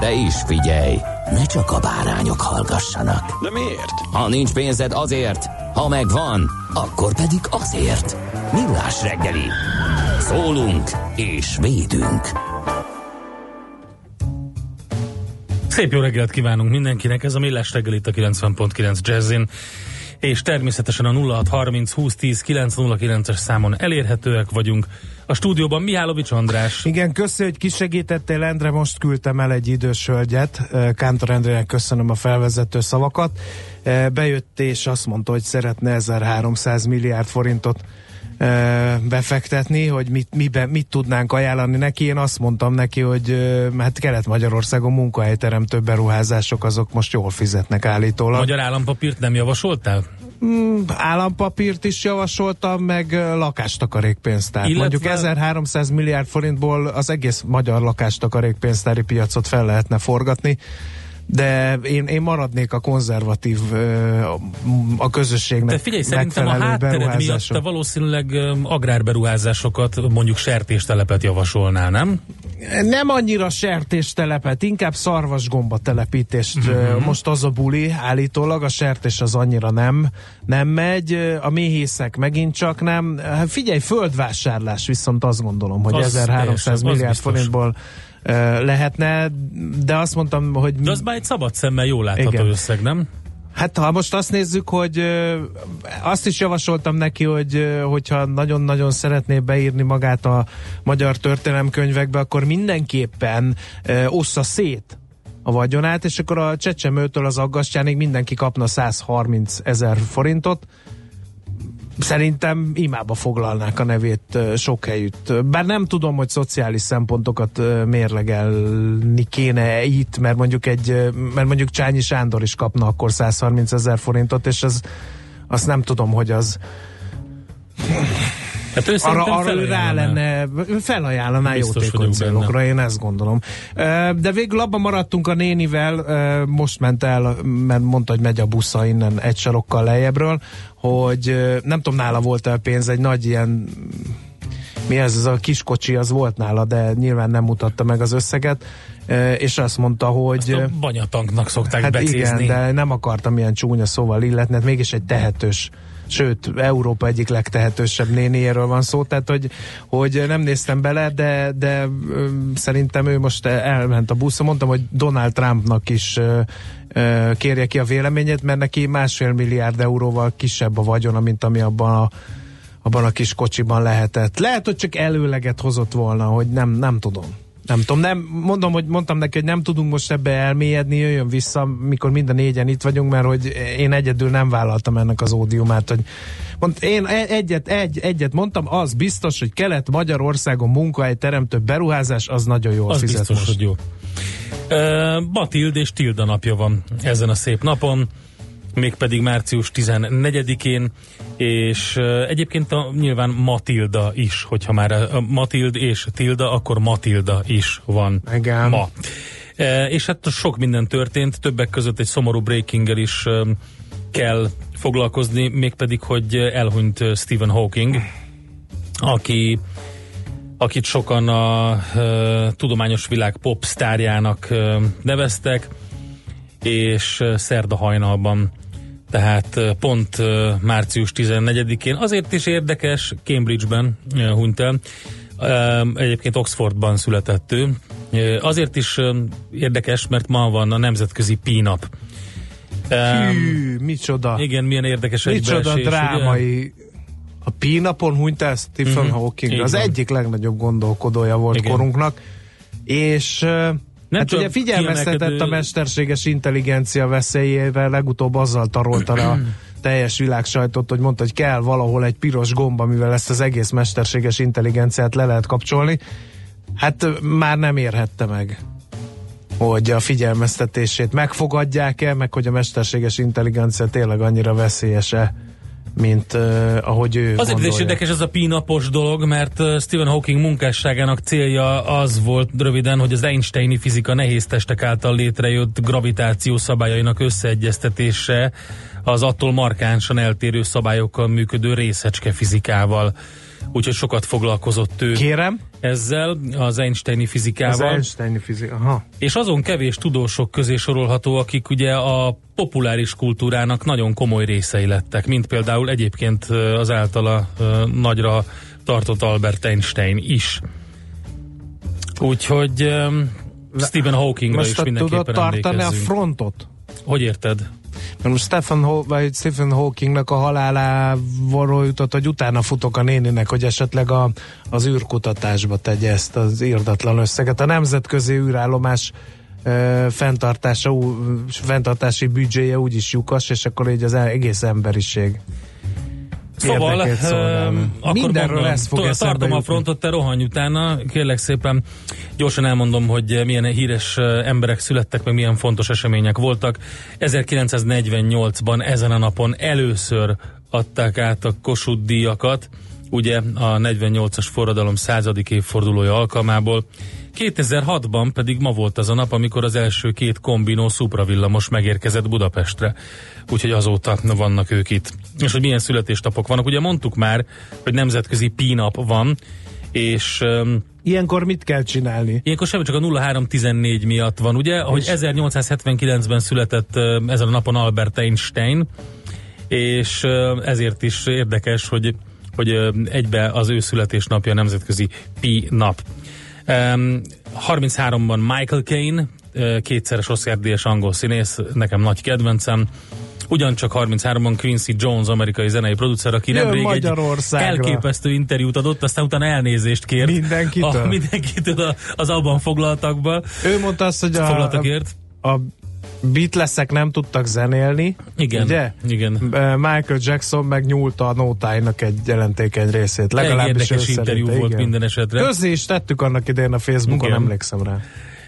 De is figyelj, ne csak a bárányok hallgassanak. De miért? Ha nincs pénzed azért, ha megvan, akkor pedig azért. Millás reggeli. Szólunk és védünk. Szép jó reggelt kívánunk mindenkinek, ez a Millás reggel itt a 90.9 Jazzin, és természetesen a 0630 2010 909-es számon elérhetőek vagyunk. A stúdióban Mihálovics András. Igen, köszi, hogy kisegítettél, Endre, most küldtem el egy idős hölgyet. Kántor Endrének köszönöm a felvezető szavakat. Bejött és azt mondta, hogy szeretne 1300 milliárd forintot befektetni, hogy mit, miben, mit tudnánk ajánlani neki. Én azt mondtam neki, hogy hát Kelet-Magyarországon munkahelyteremtő beruházások azok most jól fizetnek állítólag. Magyar állampapírt nem javasoltál? Mm, állampapírt is javasoltam, meg lakástakarékpénztárt. Illetve... Mondjuk 1300 milliárd forintból az egész magyar lakástakarékpénztári piacot fel lehetne forgatni de én, én maradnék a konzervatív a közösségnek De figyelj, szerintem a háttered miatt te valószínűleg agrárberuházásokat, mondjuk sertéstelepet javasolnál, nem? Nem annyira sertéstelepet, inkább szarvasgomba telepítést. Uh-huh. Most az a buli állítólag, a sertés az annyira nem, nem megy, a méhészek megint csak nem. Hát figyelj, földvásárlás viszont azt gondolom, hogy az 1300 teljesen, milliárd forintból lehetne, de azt mondtam, hogy... De az már egy szabad szemmel jól látható Igen. összeg, nem? Hát ha most azt nézzük, hogy azt is javasoltam neki, hogy hogyha nagyon-nagyon szeretné beírni magát a magyar történelemkönyvekbe, akkor mindenképpen ossza szét a vagyonát, és akkor a csecsemőtől az aggasztjánig mindenki kapna 130 ezer forintot, Szerintem imába foglalnák a nevét sok helyütt. Bár nem tudom, hogy szociális szempontokat mérlegelni kéne itt, mert mondjuk egy, mert mondjuk Csányi Sándor is kapna akkor 130 ezer forintot, és az, azt nem tudom, hogy az Hát ő arra, arra rá lenne, felajánlaná jótékony célokra, én ezt gondolom. De végül abban maradtunk a nénivel, most ment el, mert mondta, hogy megy a busza innen egy sarokkal lejjebbről, hogy nem tudom, nála volt el pénz, egy nagy ilyen mi ez, ez a kiskocsi, az volt nála, de nyilván nem mutatta meg az összeget, és azt mondta, hogy... Azt a banyatanknak szokták hát becézni. igen, de nem akartam ilyen csúnya szóval illetni, hát mégis egy tehetős sőt, Európa egyik legtehetősebb néniéről van szó, tehát hogy, hogy nem néztem bele, de, de szerintem ő most elment a buszon. Mondtam, hogy Donald Trumpnak is kérje ki a véleményét, mert neki másfél milliárd euróval kisebb a vagyona, mint ami abban a abban a kis kocsiban lehetett. Lehet, hogy csak előleget hozott volna, hogy nem, nem tudom. Nem tudom, nem, mondom, hogy mondtam neki, hogy nem tudunk most ebbe elmélyedni, jöjjön vissza, mikor minden négyen itt vagyunk, mert hogy én egyedül nem vállaltam ennek az ódiumát, hogy mond, én e- egyet, egy, egyet mondtam, az biztos, hogy Kelet-Magyarországon munkahely teremtő beruházás, az nagyon jól az fizet biztos, most. hogy jó. Uh, Batild és Tilda napja van ezen a szép napon mégpedig március 14-én, és egyébként a, nyilván Matilda is, hogyha már a Matild és Tilda, akkor Matilda is van Igen. ma. E, és hát sok minden történt, többek között egy szomorú breaking is e, kell foglalkozni, mégpedig, hogy elhunyt Stephen Hawking, aki akit sokan a e, tudományos világ popstárjának e, neveztek, és szerda hajnalban tehát pont március 14-én. Azért is érdekes, Cambridge-ben hunyt el. Egyébként Oxfordban született ő, Azért is érdekes, mert ma van a nemzetközi P-nap. Öm, Hű, micsoda, igen, milyen érdekes micsoda egybeesés, ugye? drámai. A P-napon hunyt el Stephen Mhm, Hawking, így az van. egyik legnagyobb gondolkodója volt Igen. korunknak, és nem hát ugye figyelmeztetett kiemelkedő- a mesterséges intelligencia veszélyére, legutóbb azzal tarolta a teljes világ sajtot, hogy mondta, hogy kell valahol egy piros gomba, mivel ezt az egész mesterséges intelligenciát le lehet kapcsolni. Hát már nem érhette meg hogy a figyelmeztetését megfogadják-e, meg hogy a mesterséges intelligencia tényleg annyira veszélyes-e, mint uh, ahogy ő Azért is gondolja. érdekes ez a pínapos dolog, mert Stephen Hawking munkásságának célja az volt röviden, hogy az Einsteini fizika nehéz testek által létrejött gravitáció szabályainak összeegyeztetése az attól markánsan eltérő szabályokkal működő részecske fizikával. Úgyhogy sokat foglalkozott ő Kérem, ezzel, az Einsteini az fizikával. Einsteini fizika. Aha. És azon kevés tudósok közé sorolható, akik ugye a populáris kultúrának nagyon komoly részei lettek, mint például egyébként az általa nagyra tartott Albert Einstein is. Úgyhogy Stephen Hawkingra Most is a tudod mindenképpen tartani a frontot? Hogy érted? Mert most Stephen, vagy Stephen Hawkingnak a halálával jutott, hogy utána futok a néninek, hogy esetleg a, az űrkutatásba tegye ezt az írdatlan összeget. A nemzetközi űrállomás ö, fenntartása, ú, fenntartási büdzséje úgyis lyukas, és akkor így az egész emberiség Szóval öm, akkor Mindenről mondom, ez fog tartom a frontot, te rohanj utána, kérlek szépen gyorsan elmondom, hogy milyen híres ö, emberek születtek, meg milyen fontos események voltak. 1948-ban ezen a napon először adták át a Kossuth díjakat, ugye a 48-as forradalom századik évfordulója alkalmából. 2006-ban pedig ma volt az a nap, amikor az első két kombinó szupravillamos megérkezett Budapestre. Úgyhogy azóta vannak ők itt. És hogy milyen születésnapok vannak. Ugye mondtuk már, hogy nemzetközi P-nap van, és um, Ilyenkor mit kell csinálni? ilyenkor semmi csak a 0314 miatt van, ugye? Hogy 1879-ben született uh, ezen a napon Albert Einstein, és uh, ezért is érdekes, hogy, hogy egybe az ő születésnapja a nemzetközi Pi nap. Um, 33-ban Michael Caine, kétszeres Oscar-díjas angol színész, nekem nagy kedvencem. Ugyancsak 33-ban Quincy Jones, amerikai zenei producer, aki Jön nemrég egy elképesztő interjút adott, aztán utána elnézést kért. Mindenkitől? A, mindenkitől a, az abban foglaltakba. Ő mondta azt, hogy a, Foglaltakért. a Beatlesek nem tudtak zenélni, Igen. ugye? Igen. Michael Jackson meg nyúlta a nótáinak egy jelentékeny részét. Legalábbis érdekes interjú szerinte, volt igen. minden esetre. Közé is tettük annak idején a Facebookon, Igen. emlékszem rá.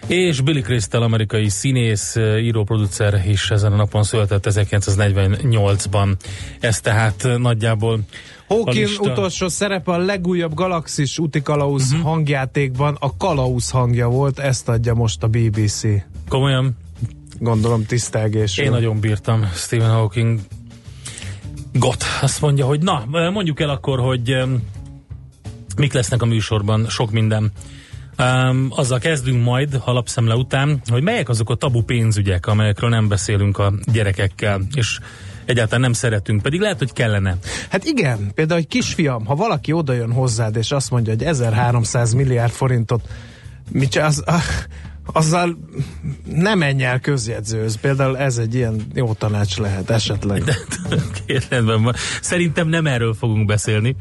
És Billy Crystal, amerikai színész, író-producer is ezen a napon született 1948-ban. Ez tehát nagyjából Hawking utolsó szerepe a legújabb Galaxis útikalauz uh-huh. hangjátékban a kalauz hangja volt, ezt adja most a BBC. Komolyan, Gondolom tisztelgésről. én nagyon bírtam Stephen Hawking Got. Azt mondja, hogy na, mondjuk el akkor, hogy mik lesznek a műsorban, sok minden. Um, azzal kezdünk majd, alapszemle után, hogy melyek azok a tabu pénzügyek, amelyekről nem beszélünk a gyerekekkel, és egyáltalán nem szeretünk, pedig lehet, hogy kellene. Hát igen, például egy kisfiam, ha valaki oda jön hozzád, és azt mondja, hogy 1300 milliárd forintot, mit az, azzal nem menj el közjegyzőhöz. Például ez egy ilyen jó tanács lehet esetleg. Van. Szerintem nem erről fogunk beszélni,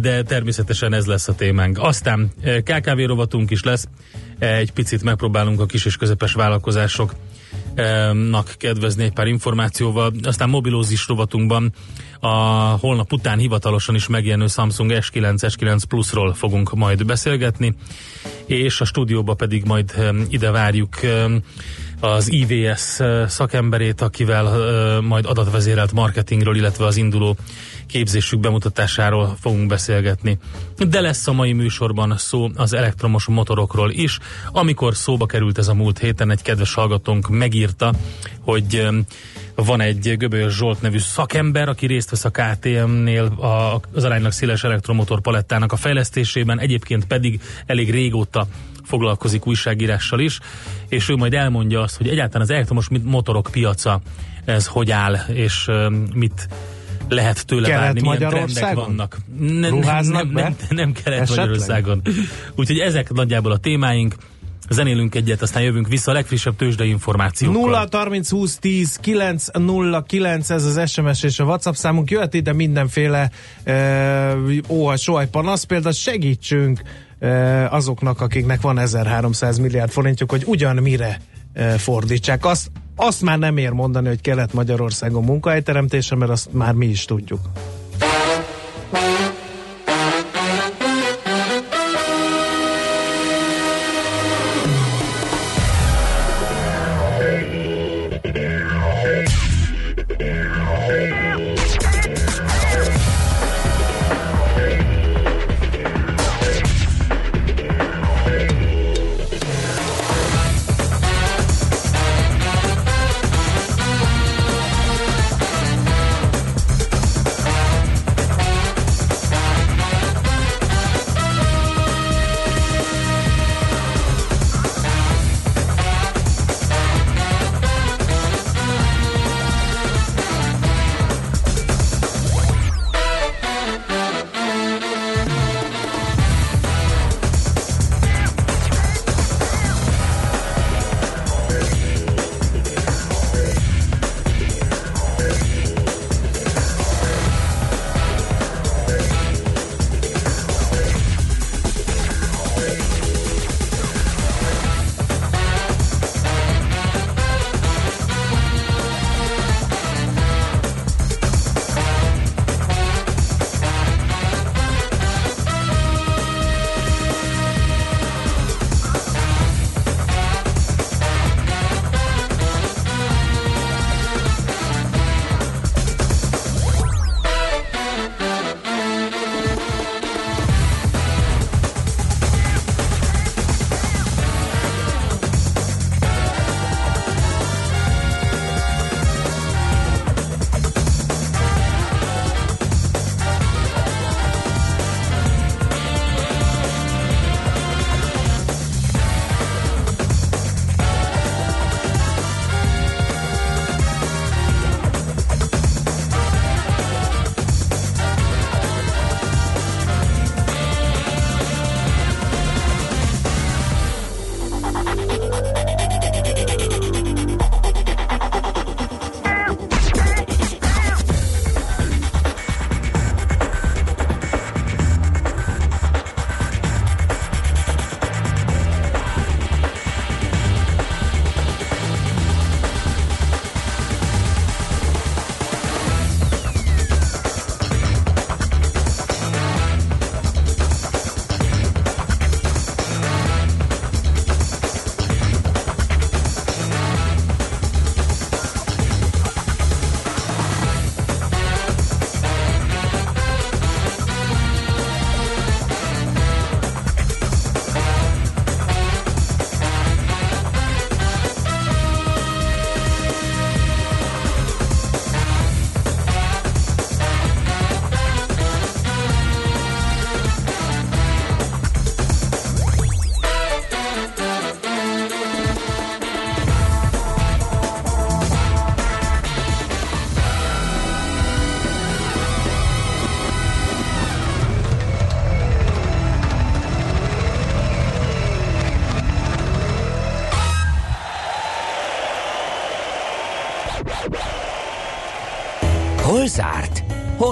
de természetesen ez lesz a témánk. Aztán KKV rovatunk is lesz, egy picit megpróbálunk a kis és közepes vállalkozások nak kedvezni egy pár információval. Aztán mobilózis rovatunkban a holnap után hivatalosan is megjelenő Samsung S9, S9 Plusról fogunk majd beszélgetni, és a stúdióba pedig majd em, ide várjuk em, az IVS szakemberét, akivel majd adatvezérelt marketingről, illetve az induló képzésük bemutatásáról fogunk beszélgetni. De lesz a mai műsorban szó az elektromos motorokról is. Amikor szóba került ez a múlt héten, egy kedves hallgatónk megírta, hogy van egy Göbölyös Zsolt nevű szakember, aki részt vesz a KTM-nél az aránylag széles elektromotor palettának a fejlesztésében, egyébként pedig elég régóta foglalkozik újságírással is, és ő majd elmondja azt, hogy egyáltalán az elektromos motorok piaca ez hogy áll, és mit lehet tőle várni, milyen trendek vannak. Nem, nem, nem, nem, nem? Kelet-Magyarországon. Úgyhogy ezek nagyjából a témáink. zenélünk egyet, aztán jövünk vissza a legfrissebb tőzsdei információkkal. 0 30 20 10 9 0 9 ez az SMS és a WhatsApp számunk. Jöhet ide mindenféle e, óhaj, sohaj panasz, például segítsünk azoknak, akiknek van 1300 milliárd forintjuk, hogy ugyan mire fordítsák. Azt, azt már nem ér mondani, hogy Kelet-Magyarországon munkahelyteremtése, mert azt már mi is tudjuk.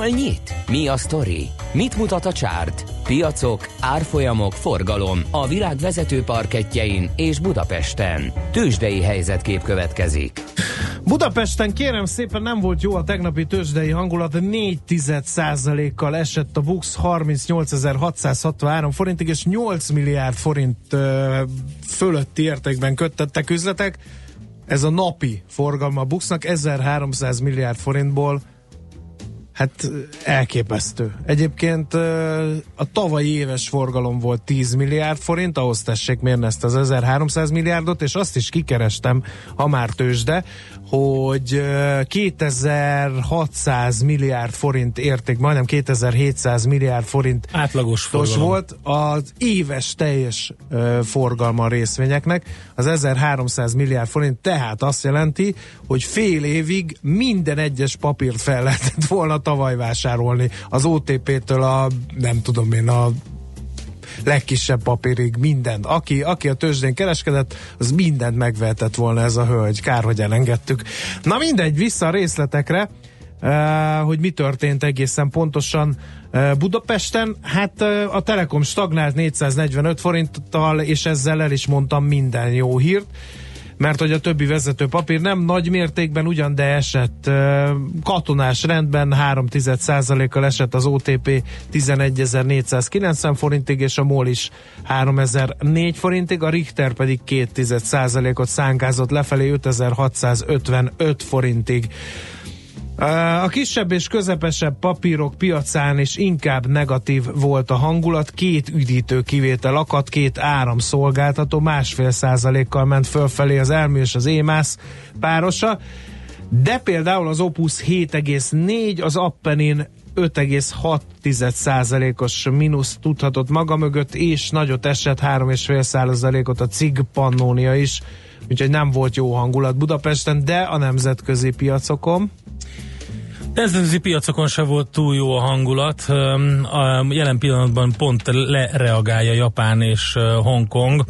Hol nyit? Mi a sztori? Mit mutat a csárt? Piacok, árfolyamok, forgalom a világ vezető parketjein és Budapesten. Tősdei helyzetkép következik. Budapesten kérem szépen nem volt jó a tegnapi tőzsdei hangulat, 4 kal esett a BUX 38.663 forintig, és 8 milliárd forint ö, fölötti értékben köttettek üzletek. Ez a napi forgalma a BUX-nak 1300 milliárd forintból Hát elképesztő. Egyébként a tavalyi éves forgalom volt 10 milliárd forint, ahhoz tessék mérni ezt az 1300 milliárdot, és azt is kikerestem, ha már tőzsde, hogy 2600 milliárd forint érték, majdnem 2700 milliárd forint átlagos forgalom. volt az éves teljes forgalma részvényeknek, az 1300 milliárd forint, tehát azt jelenti, hogy fél évig minden egyes papírt fel lehetett volna tavaly vásárolni az OTP-től a, nem tudom én, a legkisebb papírig, mindent. Aki, aki a tőzsdén kereskedett, az mindent megvehetett volna ez a hölgy. Kár, hogy elengedtük. Na mindegy, vissza a részletekre. Uh, hogy mi történt egészen pontosan uh, Budapesten. Hát uh, a Telekom stagnált 445 forinttal, és ezzel el is mondtam minden jó hírt mert hogy a többi vezető papír nem nagy mértékben ugyan, de esett katonás rendben 3 kal esett az OTP 11.490 forintig, és a MOL is 3004 forintig, a Richter pedig 2 ot szánkázott lefelé 5655 forintig. A kisebb és közepesebb papírok piacán is inkább negatív volt a hangulat, két üdítő kivétel akadt, két áramszolgáltató másfél százalékkal ment fölfelé az elmű és az émász párosa, de például az Opus 7,4, az Appenin 5,6%-os mínusz tudhatott maga mögött, és nagyot esett 3,5%-ot a CIG Pannonia is, úgyhogy nem volt jó hangulat Budapesten, de a nemzetközi piacokon Nemzetközi piacokon se volt túl jó a hangulat. A jelen pillanatban pont lereagálja Japán és Hongkong,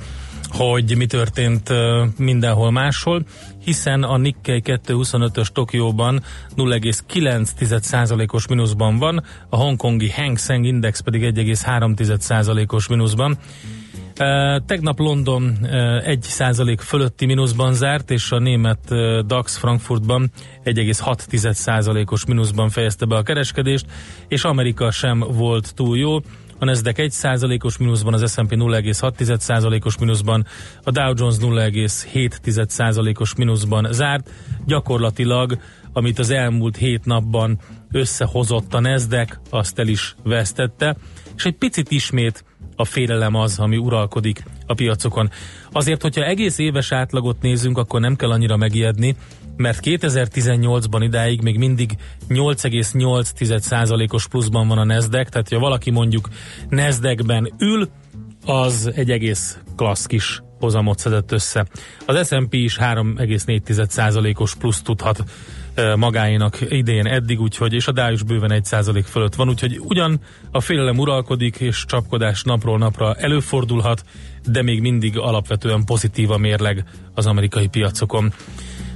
hogy mi történt mindenhol máshol, hiszen a Nikkei 225-ös Tokióban 0,9%-os mínuszban van, a hongkongi Hang Seng Index pedig 1,3%-os mínuszban. Tegnap London 1% fölötti mínuszban zárt, és a német DAX Frankfurtban 1,6%-os mínuszban fejezte be a kereskedést, és Amerika sem volt túl jó. A Nasdaq 1%-os mínuszban, az S&P 0,6%-os mínuszban, a Dow Jones 0,7%-os mínuszban zárt. Gyakorlatilag, amit az elmúlt hét napban összehozott a Nasdaq, azt el is vesztette, és egy picit ismét a félelem az, ami uralkodik a piacokon. Azért, hogyha egész éves átlagot nézünk, akkor nem kell annyira megijedni, mert 2018-ban idáig még mindig 8,8%-os pluszban van a Nasdaq, tehát ha valaki mondjuk Nasdaqben ül, az egy egész klassz kis hozamot szedett össze. Az S&P is 3,4%-os plusz tudhat magáénak idén eddig, úgyhogy, és a dájus bőven egy százalék fölött van, úgyhogy ugyan a félelem uralkodik, és csapkodás napról napra előfordulhat, de még mindig alapvetően pozitív a mérleg az amerikai piacokon.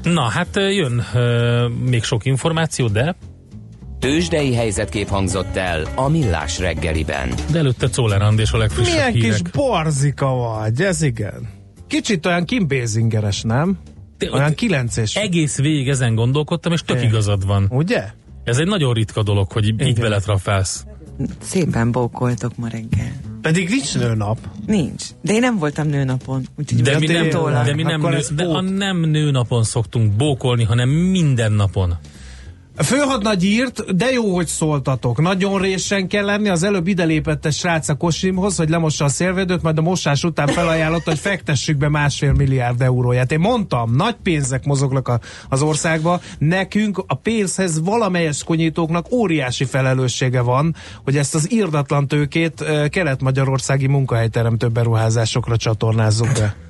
Na, hát jön uh, még sok információ, de Tőzsdei helyzetkép hangzott el a Millás reggeliben. De előtte Czoller és a legfrissebb Milyen hírek. kis borzika vagy, ez igen. Kicsit olyan Kim Basingeres, nem? Olyan kilences. Egész végig ezen gondolkodtam, és tök É. igazad van. Ugye? Ez egy nagyon ritka dolog, hogy így Igen. beletrafálsz. Szépen bókoltok ma reggel. Pedig nincs nőnap. Nincs. De én nem voltam nőnapon. Úgyhogy De mi, nem, de mi nem, nő, de a nem nőnapon szoktunk bókolni, hanem minden napon. Főhadnagy írt, de jó, hogy szóltatok. Nagyon résen kell lenni. Az előbb ide lépett egy srác a Kosimhoz, hogy lemossa a szélvédőt, majd a mosás után felajánlotta, hogy fektessük be másfél milliárd euróját. Én mondtam, nagy pénzek mozognak a, az országba. Nekünk a pénzhez valamelyes konyítóknak óriási felelőssége van, hogy ezt az írdatlan tőkét eh, kelet-magyarországi munkahelyteremtő beruházásokra csatornázzuk be.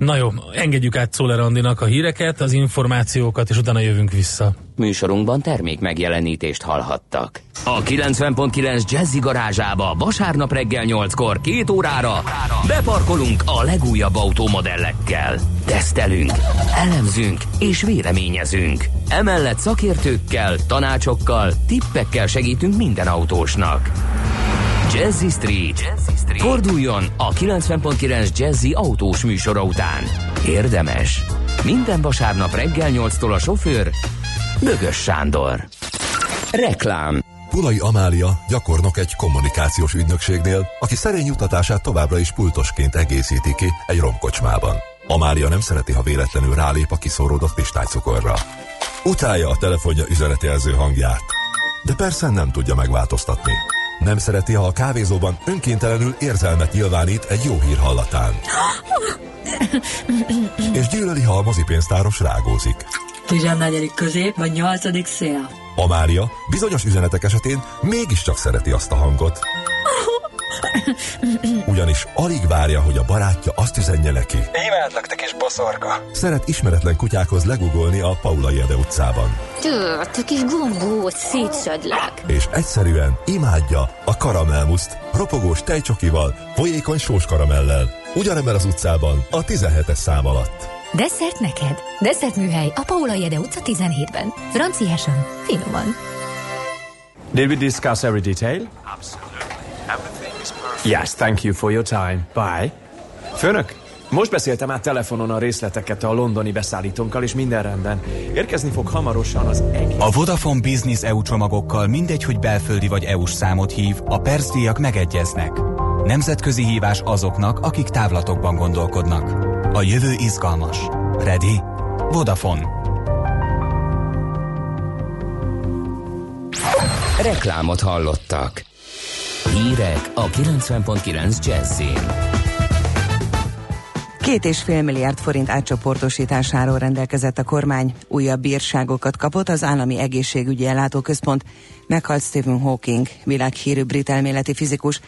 Na jó, engedjük át Szoller Andinak a híreket, az információkat, és utána jövünk vissza. Műsorunkban termék megjelenítést hallhattak. A 90.9 Jazzy garázsába vasárnap reggel 8-kor két órára beparkolunk a legújabb autómodellekkel. Tesztelünk, elemzünk és véleményezünk. Emellett szakértőkkel, tanácsokkal, tippekkel segítünk minden autósnak. Jazzy Street. Jazzy Street. Forduljon a 90.9 Jazzy autós műsora után. Érdemes. Minden vasárnap reggel 8-tól a sofőr Bögös Sándor. Reklám. Pulai Amália gyakornok egy kommunikációs ügynökségnél, aki szerény jutatását továbbra is pultosként egészíti ki egy romkocsmában. Amália nem szereti, ha véletlenül rálép a kiszóródott pistálycukorra. Utálja a telefonja üzenetjelző hangját. De persze nem tudja megváltoztatni. Nem szereti, ha a kávézóban önkéntelenül érzelmet nyilvánít egy jó hír hallatán. És gyűlöli, ha a mozipénztáros rágózik. 14. közép vagy 8. szél. Amália bizonyos üzenetek esetén mégiscsak szereti azt a hangot. Ugyanis alig várja, hogy a barátja azt üzenje neki. Imádlak, te kis boszorka! Szeret ismeretlen kutyákhoz legugolni a Paula Jede utcában. Tő, te kis gombóc, szétszedlek. És egyszerűen imádja a karamelmuszt, ropogós tejcsokival, folyékony sós karamellel. Ugyanebben az utcában, a 17-es szám alatt. Desszert neked? Desszert műhely a Paula Jede utca 17-ben. Franciásan, finoman. Did we discuss every detail? Yes, thank you for your time. Bye. Főnök, most beszéltem át telefonon a részleteket a londoni beszállítónkkal, és minden rendben. Érkezni fog hamarosan az egész... A Vodafone Business EU csomagokkal mindegy, hogy belföldi vagy EU-s számot hív, a percdíjak megegyeznek. Nemzetközi hívás azoknak, akik távlatokban gondolkodnak. A jövő izgalmas. Ready? Vodafone. Reklámot hallottak. Hírek a 90.9 Jazzin. Két és fél milliárd forint átcsoportosításáról rendelkezett a kormány, újabb bírságokat kapott az Állami Egészségügyi Ellátóközpont, meghalt Stephen Hawking, világhírű brit elméleti fizikus.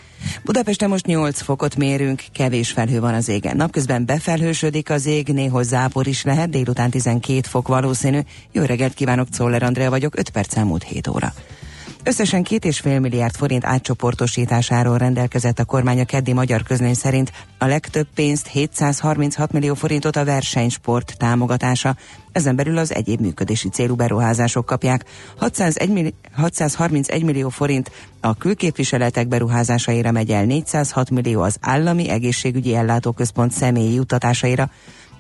Budapesten most 8 fokot mérünk, kevés felhő van az égen. Napközben befelhősödik az ég, néhol zápor is lehet, délután 12 fok valószínű. Jó reggelt kívánok, Czoller Andrea vagyok, 5 perc elmúlt 7 óra. Összesen két és fél milliárd forint átcsoportosításáról rendelkezett a kormány a keddi magyar közlény szerint. A legtöbb pénzt 736 millió forintot a versenysport támogatása. Ezen belül az egyéb működési célú beruházások kapják. 601 milli- 631 millió forint a külképviseletek beruházásaira megy el, 406 millió az állami egészségügyi ellátóközpont személyi utatásaira,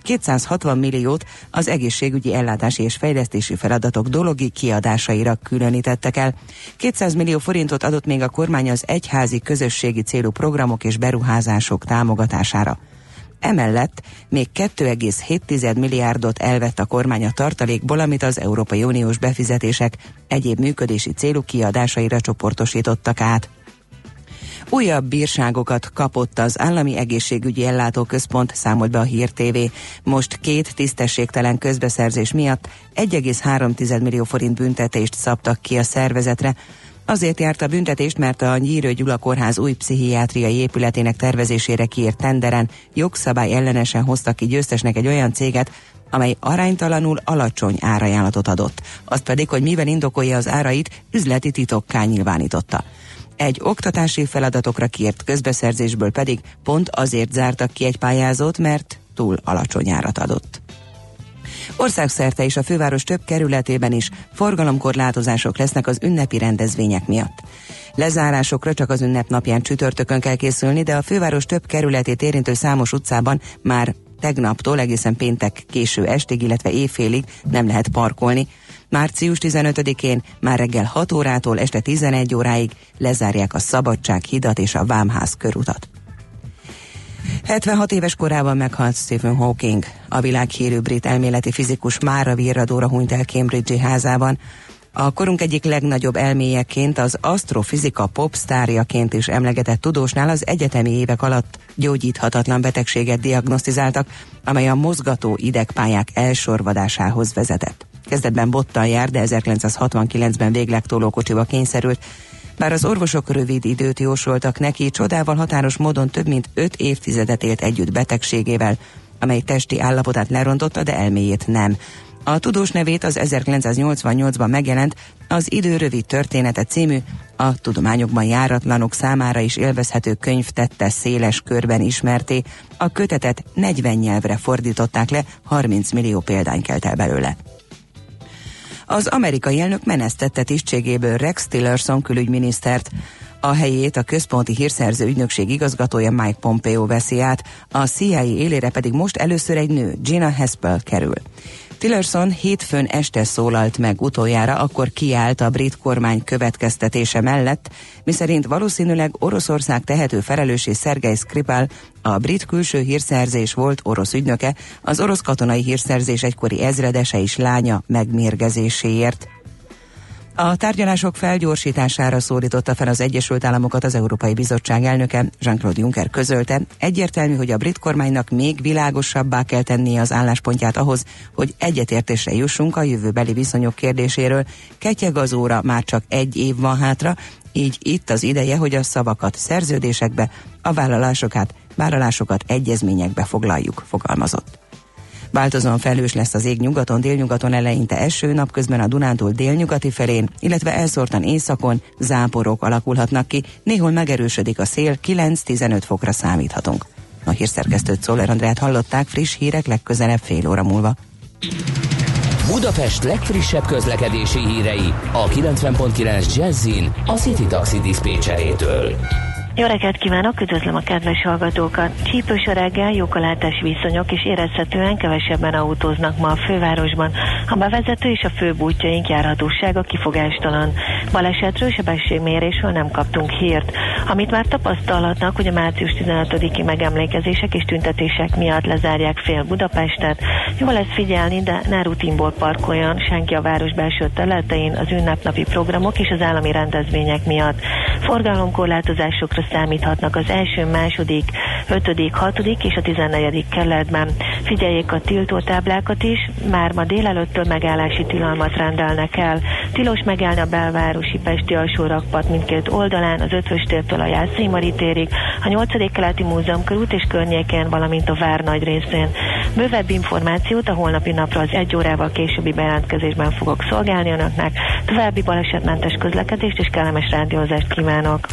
260 milliót az egészségügyi ellátási és fejlesztési feladatok dologi kiadásaira különítettek el. 200 millió forintot adott még a kormány az egyházi közösségi célú programok és beruházások támogatására. Emellett még 2,7 milliárdot elvett a kormány a tartalékból, amit az Európai Uniós befizetések egyéb működési célú kiadásaira csoportosítottak át. Újabb bírságokat kapott az Állami Egészségügyi Ellátóközpont, számolt be a Hír TV. Most két tisztességtelen közbeszerzés miatt 1,3 millió forint büntetést szabtak ki a szervezetre. Azért járt a büntetést, mert a Nyírő Gyula Kórház új pszichiátriai épületének tervezésére kiírt tenderen jogszabály ellenesen hoztak ki győztesnek egy olyan céget, amely aránytalanul alacsony árajánlatot adott. Azt pedig, hogy mivel indokolja az árait, üzleti titokká nyilvánította egy oktatási feladatokra kiért közbeszerzésből pedig pont azért zártak ki egy pályázót, mert túl alacsony árat adott. Országszerte és a főváros több kerületében is forgalomkorlátozások lesznek az ünnepi rendezvények miatt. Lezárásokra csak az ünnep napján csütörtökön kell készülni, de a főváros több kerületét érintő számos utcában már tegnaptól egészen péntek késő estig, illetve éjfélig nem lehet parkolni. Március 15-én már reggel 6 órától este 11 óráig lezárják a Szabadság hidat és a Vámház körutat. 76 éves korában meghalt Stephen Hawking. A világhírű brit elméleti fizikus mára virradóra hunyt el Cambridge-i házában. A korunk egyik legnagyobb elméjeként, az asztrofizika popstárjaként is emlegetett tudósnál az egyetemi évek alatt gyógyíthatatlan betegséget diagnosztizáltak, amely a mozgató idegpályák elsorvadásához vezetett. Kezdetben bottal jár, de 1969-ben végleg tolókocsiba kényszerült. Bár az orvosok rövid időt jósoltak neki, csodával határos módon több mint öt évtizedet élt együtt betegségével, amely testi állapotát lerontotta, de elméjét nem. A tudós nevét az 1988-ban megjelent az Idő rövid története című, a tudományokban járatlanok számára is élvezhető könyv tette széles körben ismerté. A kötetet 40 nyelvre fordították le, 30 millió példány kelt el belőle. Az amerikai elnök menesztette tisztségéből Rex Tillerson külügyminisztert. A helyét a központi hírszerző ügynökség igazgatója Mike Pompeo veszi át, a CIA élére pedig most először egy nő, Gina Haspel kerül. Tillerson hétfőn este szólalt meg utoljára, akkor kiállt a brit kormány következtetése mellett, miszerint valószínűleg Oroszország tehető felelősé Szergej Skripal, a brit külső hírszerzés volt orosz ügynöke, az orosz katonai hírszerzés egykori ezredese és lánya megmérgezéséért. A tárgyalások felgyorsítására szólította fel az Egyesült Államokat az Európai Bizottság elnöke, Jean-Claude Juncker közölte. Egyértelmű, hogy a brit kormánynak még világosabbá kell tennie az álláspontját ahhoz, hogy egyetértésre jussunk a jövőbeli viszonyok kérdéséről. Ketyeg az óra, már csak egy év van hátra, így itt az ideje, hogy a szavakat szerződésekbe, a vállalásokat, vállalásokat egyezményekbe foglaljuk, fogalmazott. Változóan felős lesz az ég nyugaton, délnyugaton eleinte eső, napközben a Dunántúl délnyugati felén, illetve elszórtan északon záporok alakulhatnak ki, néhol megerősödik a szél, 9-15 fokra számíthatunk. A hírszerkesztőt Szoller Andrát hallották friss hírek legközelebb fél óra múlva. Budapest legfrissebb közlekedési hírei a 90.9 Jazzin a City Taxi Dispécsejétől. Jó reggelt kívánok, üdvözlöm a kedves hallgatókat! Csípős a reggel, jók a látás viszonyok, és érezhetően kevesebben autóznak ma a fővárosban. A bevezető és a főbb útjaink járhatósága kifogástalan. Balesetről sebességmérésről nem kaptunk hírt. Amit már tapasztalhatnak, hogy a március 15-i megemlékezések és tüntetések miatt lezárják fél Budapestet. Jó lesz figyelni, de ne rutinból parkoljon senki a város belső területein az ünnepnapi programok és az állami rendezvények miatt. Forgalomkorlátozásokra számíthatnak az első, második, ötödik, hatodik és a tizennegyedik kerületben. Figyeljék a tiltótáblákat is, már ma délelőttől megállási tilalmat rendelnek el. Tilos megállni a belvárosi Pesti alsó rakpat mindkét oldalán, az ötvös tértől a Jászai térig, a 8. keleti múzeum körút és környékén, valamint a vár nagy részén. Bővebb információt a holnapi napra az egy órával későbbi bejelentkezésben fogok szolgálni önöknek. További balesetmentes közlekedést és kellemes rádiózást kívánok!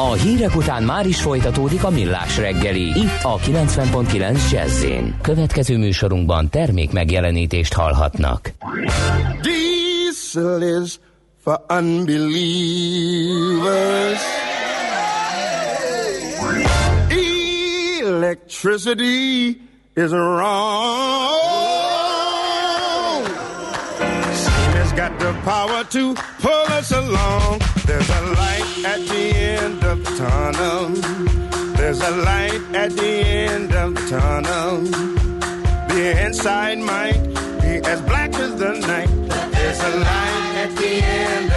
A hírek után már is folytatódik a millás reggeli, itt a 90.9 jazz Következő műsorunkban termék megjelenítést hallhatnak. Diesel is for unbelievers. Electricity is wrong. The power to pull us along. There's a light at the end of the tunnel. There's a light at the end of the tunnel. The inside might be as black as the night. But There's a light at the end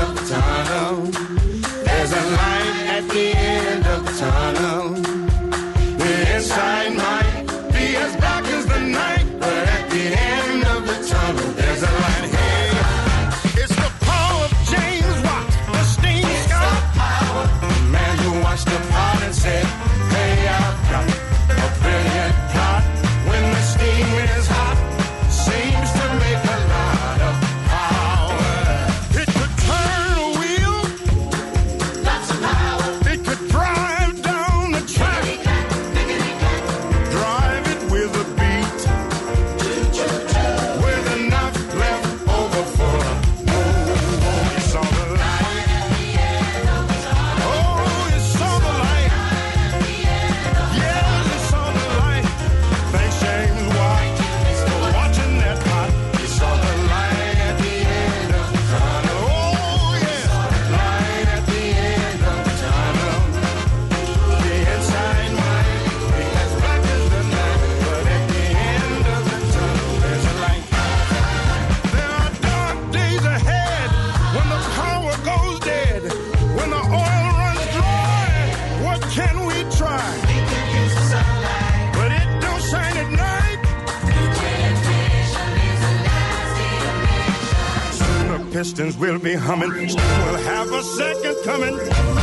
pistons will be humming. We'll have a second coming.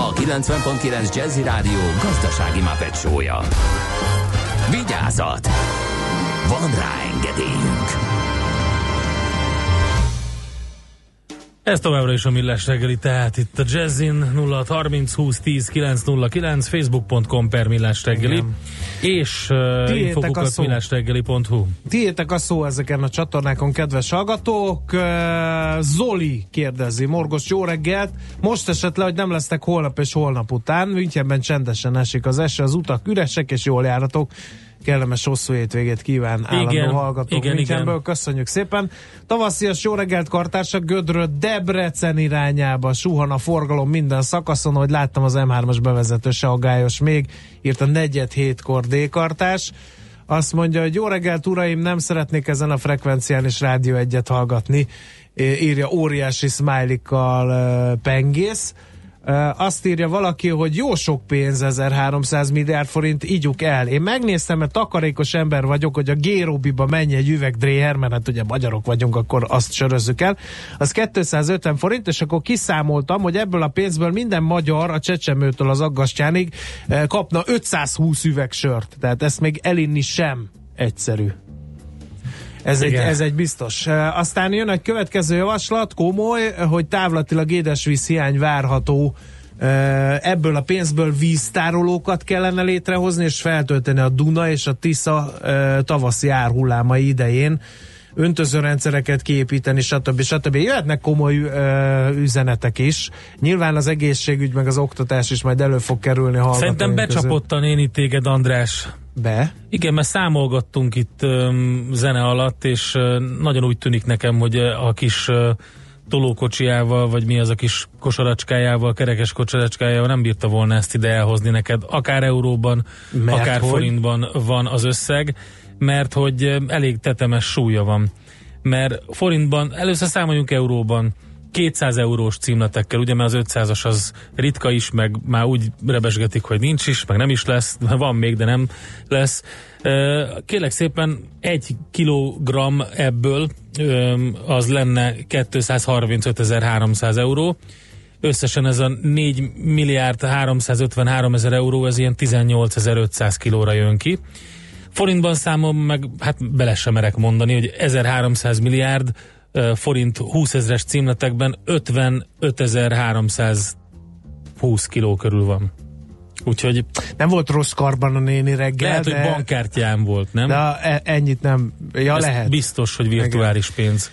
a 90.9 Jazzy Rádió gazdasági mapetsója. Vigyázat! Van rá engedélyünk! Ez továbbra is a Millás reggeli, tehát itt a Jazzin 0630 20 10 909, facebook.com per Millás reggeli, Igen. És uh, Tiétek a infokukat szó. millásreggeli.hu. Tiétek a szó ezeken a csatornákon, kedves hallgatók. Ö, Zoli kérdezi, Morgos, jó reggelt. Most esett le, hogy nem lesznek holnap és holnap után. Münchenben csendesen esik az eső, az utak üresek és jól járatok. Kellemes hosszú hétvégét kíván állandó Igen, hallgatók igen, Münchenből. igen. Köszönjük szépen. Tavaszias jó reggelt kartársak Gödről Debrecen irányába suhan a forgalom minden szakaszon, hogy láttam az M3-as bevezető se aggályos még, írt a negyed hétkor D-kartás. Azt mondja, hogy jó reggelt uraim, nem szeretnék ezen a frekvencián is rádió egyet hallgatni, írja óriási smiley-kal uh, pengész. Azt írja valaki, hogy jó sok pénz, 1300 milliárd forint, ígyuk el. Én megnéztem, mert takarékos ember vagyok, hogy a Gérobiba mennyi egy üveg Dreher, mert hát ugye magyarok vagyunk, akkor azt sörözzük el. Az 250 forint, és akkor kiszámoltam, hogy ebből a pénzből minden magyar, a csecsemőtől az aggastyánig kapna 520 üveg sört. Tehát ezt még elinni sem egyszerű. Ez egy, ez egy biztos. Aztán jön egy következő javaslat, komoly, hogy távlatilag édesvíz hiány várható. Ebből a pénzből víztárolókat kellene létrehozni, és feltölteni a Duna és a Tisza tavaszi árhullámai idején öntözőrendszereket kiépíteni, stb. stb. Jöhetnek komoly ö, üzenetek is. Nyilván az egészségügy meg az oktatás is majd elő fog kerülni a Szerintem hallgatóink között. becsapott a néni téged, András. Be? Igen, mert számolgattunk itt um, zene alatt, és uh, nagyon úgy tűnik nekem, hogy a kis uh, tolókocsiával, vagy mi az a kis kosaracskájával, kerekes kosaracskájával nem bírta volna ezt ide elhozni neked. Akár euróban, Mert akár hogy? forintban van az összeg, mert hogy elég tetemes súlya van. Mert forintban, először számoljunk euróban, 200 eurós címletekkel, ugye mert az 500-as az ritka is, meg már úgy rebesgetik, hogy nincs is, meg nem is lesz, van még, de nem lesz. Ö, Kérlek szépen, egy kilogramm ebből az lenne 235.300 euró, összesen ez a 4 milliárd 353 ezer euró, ez ilyen 18.500 kilóra jön ki. Forintban számom meg, hát bele sem merek mondani, hogy 1300 milliárd forint 20 ezres címletekben 55.320 kiló körül van. Úgyhogy Nem volt rossz karban a néni reggel, lehet, de, hogy bankkártyám volt, nem? de ennyit nem. Ja, Ez lehet. biztos, hogy virtuális pénz.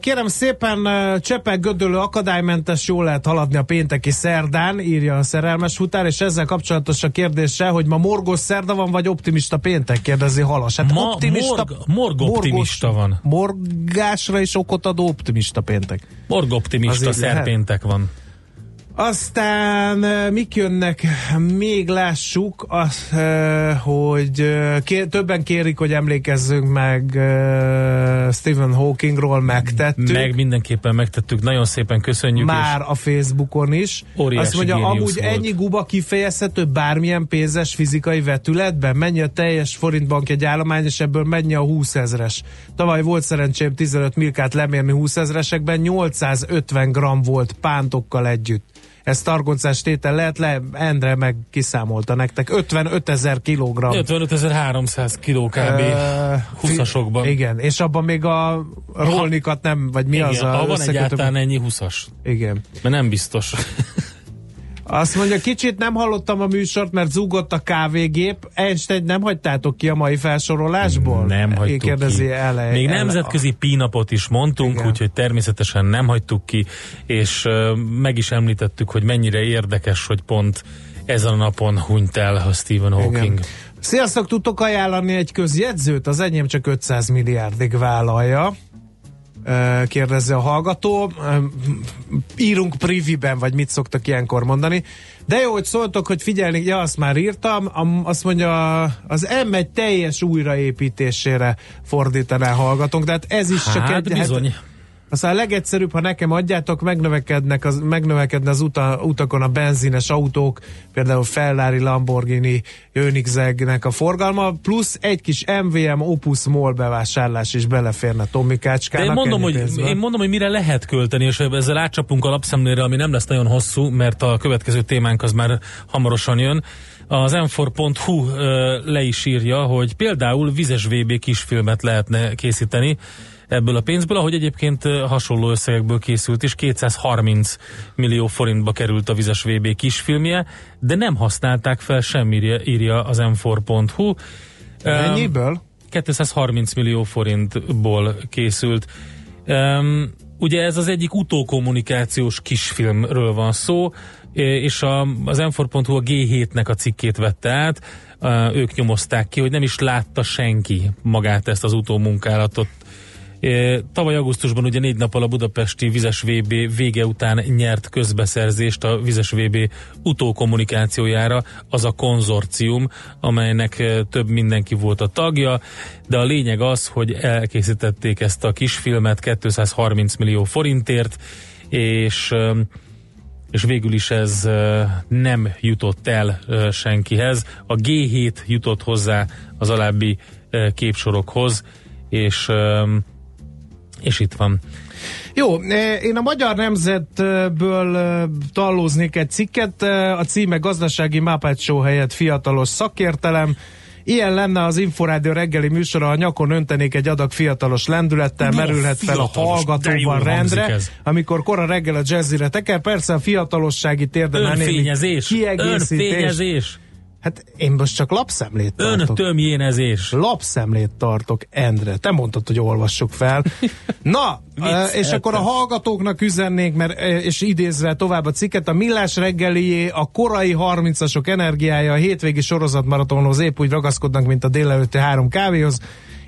Kérem szépen, ö, Csepek Gödöllő akadálymentes, jól lehet haladni a pénteki szerdán, írja a szerelmes futár, és ezzel kapcsolatos a kérdése, hogy ma morgos szerda van, vagy optimista péntek, kérdezi Halas. Hát Ma morg- morgoptimista van. Morgásra is okot adó optimista péntek. Így lehet? szerpéntek van. Aztán ö, mik jönnek? Még lássuk azt, ö, hogy ö, kér, többen kérik, hogy emlékezzünk meg Stephen Hawkingról, megtettük. Meg mindenképpen megtettük, nagyon szépen köszönjük. Már a Facebookon is. Óriási Azt mondja, amúgy volt. ennyi guba kifejezhető bármilyen pénzes fizikai vetületben? Mennyi a teljes forintbank egy állomány, és ebből mennyi a 20 ezres? Tavaly volt szerencsém 15 milkát lemérni 20 ezresekben, 850 gram volt pántokkal együtt. Ez targoncás tétel lehet le, Endre meg kiszámolta nektek. 55 ezer kilogramm. 55.300 kiló kb. Ö, 20-asokban. Igen, és abban még a rolnikat nem, vagy mi Igen, az a van egyáltalán ennyi 20-as. Igen. Mert nem biztos. Azt mondja, kicsit nem hallottam a műsort, mert zúgott a kávégép. Einstein nem hagytátok ki a mai felsorolásból? Nem hagytuk Kérdezi ki. Ele, Még ele, nemzetközi pínapot is mondtunk, úgyhogy természetesen nem hagytuk ki, és uh, meg is említettük, hogy mennyire érdekes, hogy pont ezen a napon hunyt el a Stephen Hawking. Igen. Sziasztok, tudtok ajánlani egy közjegyzőt? Az enyém csak 500 milliárdig vállalja. Kérdezze a hallgató. Írunk priviben, vagy mit szoktak ilyenkor mondani. De jó, hogy szóltok, hogy figyelni, ja, azt már írtam, am- azt mondja, az M1 teljes újraépítésére fordítaná hallgatónk, tehát ez is csak Hát egy... bizony. Aztán a legegyszerűbb, ha nekem adjátok, megnövekednek az, megnövekedne az uta, utakon a benzines autók, például Ferrari, Lamborghini, Koenigseggnek a forgalma, plusz egy kis MVM Opus MOL bevásárlás is beleférne Tomikácskának. De én mondom, hogy, pénzből. én mondom, hogy mire lehet költeni, és ezzel átcsapunk a lapszemlére, ami nem lesz nagyon hosszú, mert a következő témánk az már hamarosan jön. Az m4.hu ö, le is írja, hogy például vizes VB kisfilmet lehetne készíteni ebből a pénzből, ahogy egyébként hasonló összegekből készült is, 230 millió forintba került a vizes VB kisfilmje, de nem használták fel semmire, írja az m4.hu. Mennyiből? 230 millió forintból készült. Um, ugye ez az egyik utókommunikációs kisfilmről van szó, és a, az m a G7-nek a cikkét vette át, ők nyomozták ki, hogy nem is látta senki magát ezt az utómunkálatot. Tavaly augusztusban ugye négy nappal a budapesti Vizes VB vége után nyert közbeszerzést a Vizes VB utókommunikációjára, az a konzorcium, amelynek e, több mindenki volt a tagja, de a lényeg az, hogy elkészítették ezt a kisfilmet 230 millió forintért, és e, és végül is ez e, nem jutott el senkihez. A G7 jutott hozzá az alábbi képsorokhoz, és és itt van. Jó, eh, én a Magyar Nemzetből eh, tallóznék egy cikket, eh, a címe Gazdasági Show helyett fiatalos szakértelem. Ilyen lenne az Inforádió reggeli műsora, ha nyakon öntenék egy adag fiatalos lendülettel, merülhet fel a hallgatóban rendre, amikor kora reggel a jazzire teker. Persze a fiatalossági térdemen Önfényezés, kiegészítés. önfényezés. Hát én most csak lapszemlét tartok. Öntömjénezés. Lapszemlét tartok, Endre. Te mondtad, hogy olvassuk fel. Na, Vicc, és akkor a hallgatóknak üzennék, mert, és idézve tovább a cikket, a millás reggelié, a korai 30-asok energiája, a hétvégi sorozatmaratonhoz épp úgy ragaszkodnak, mint a délelőtti három kávéhoz.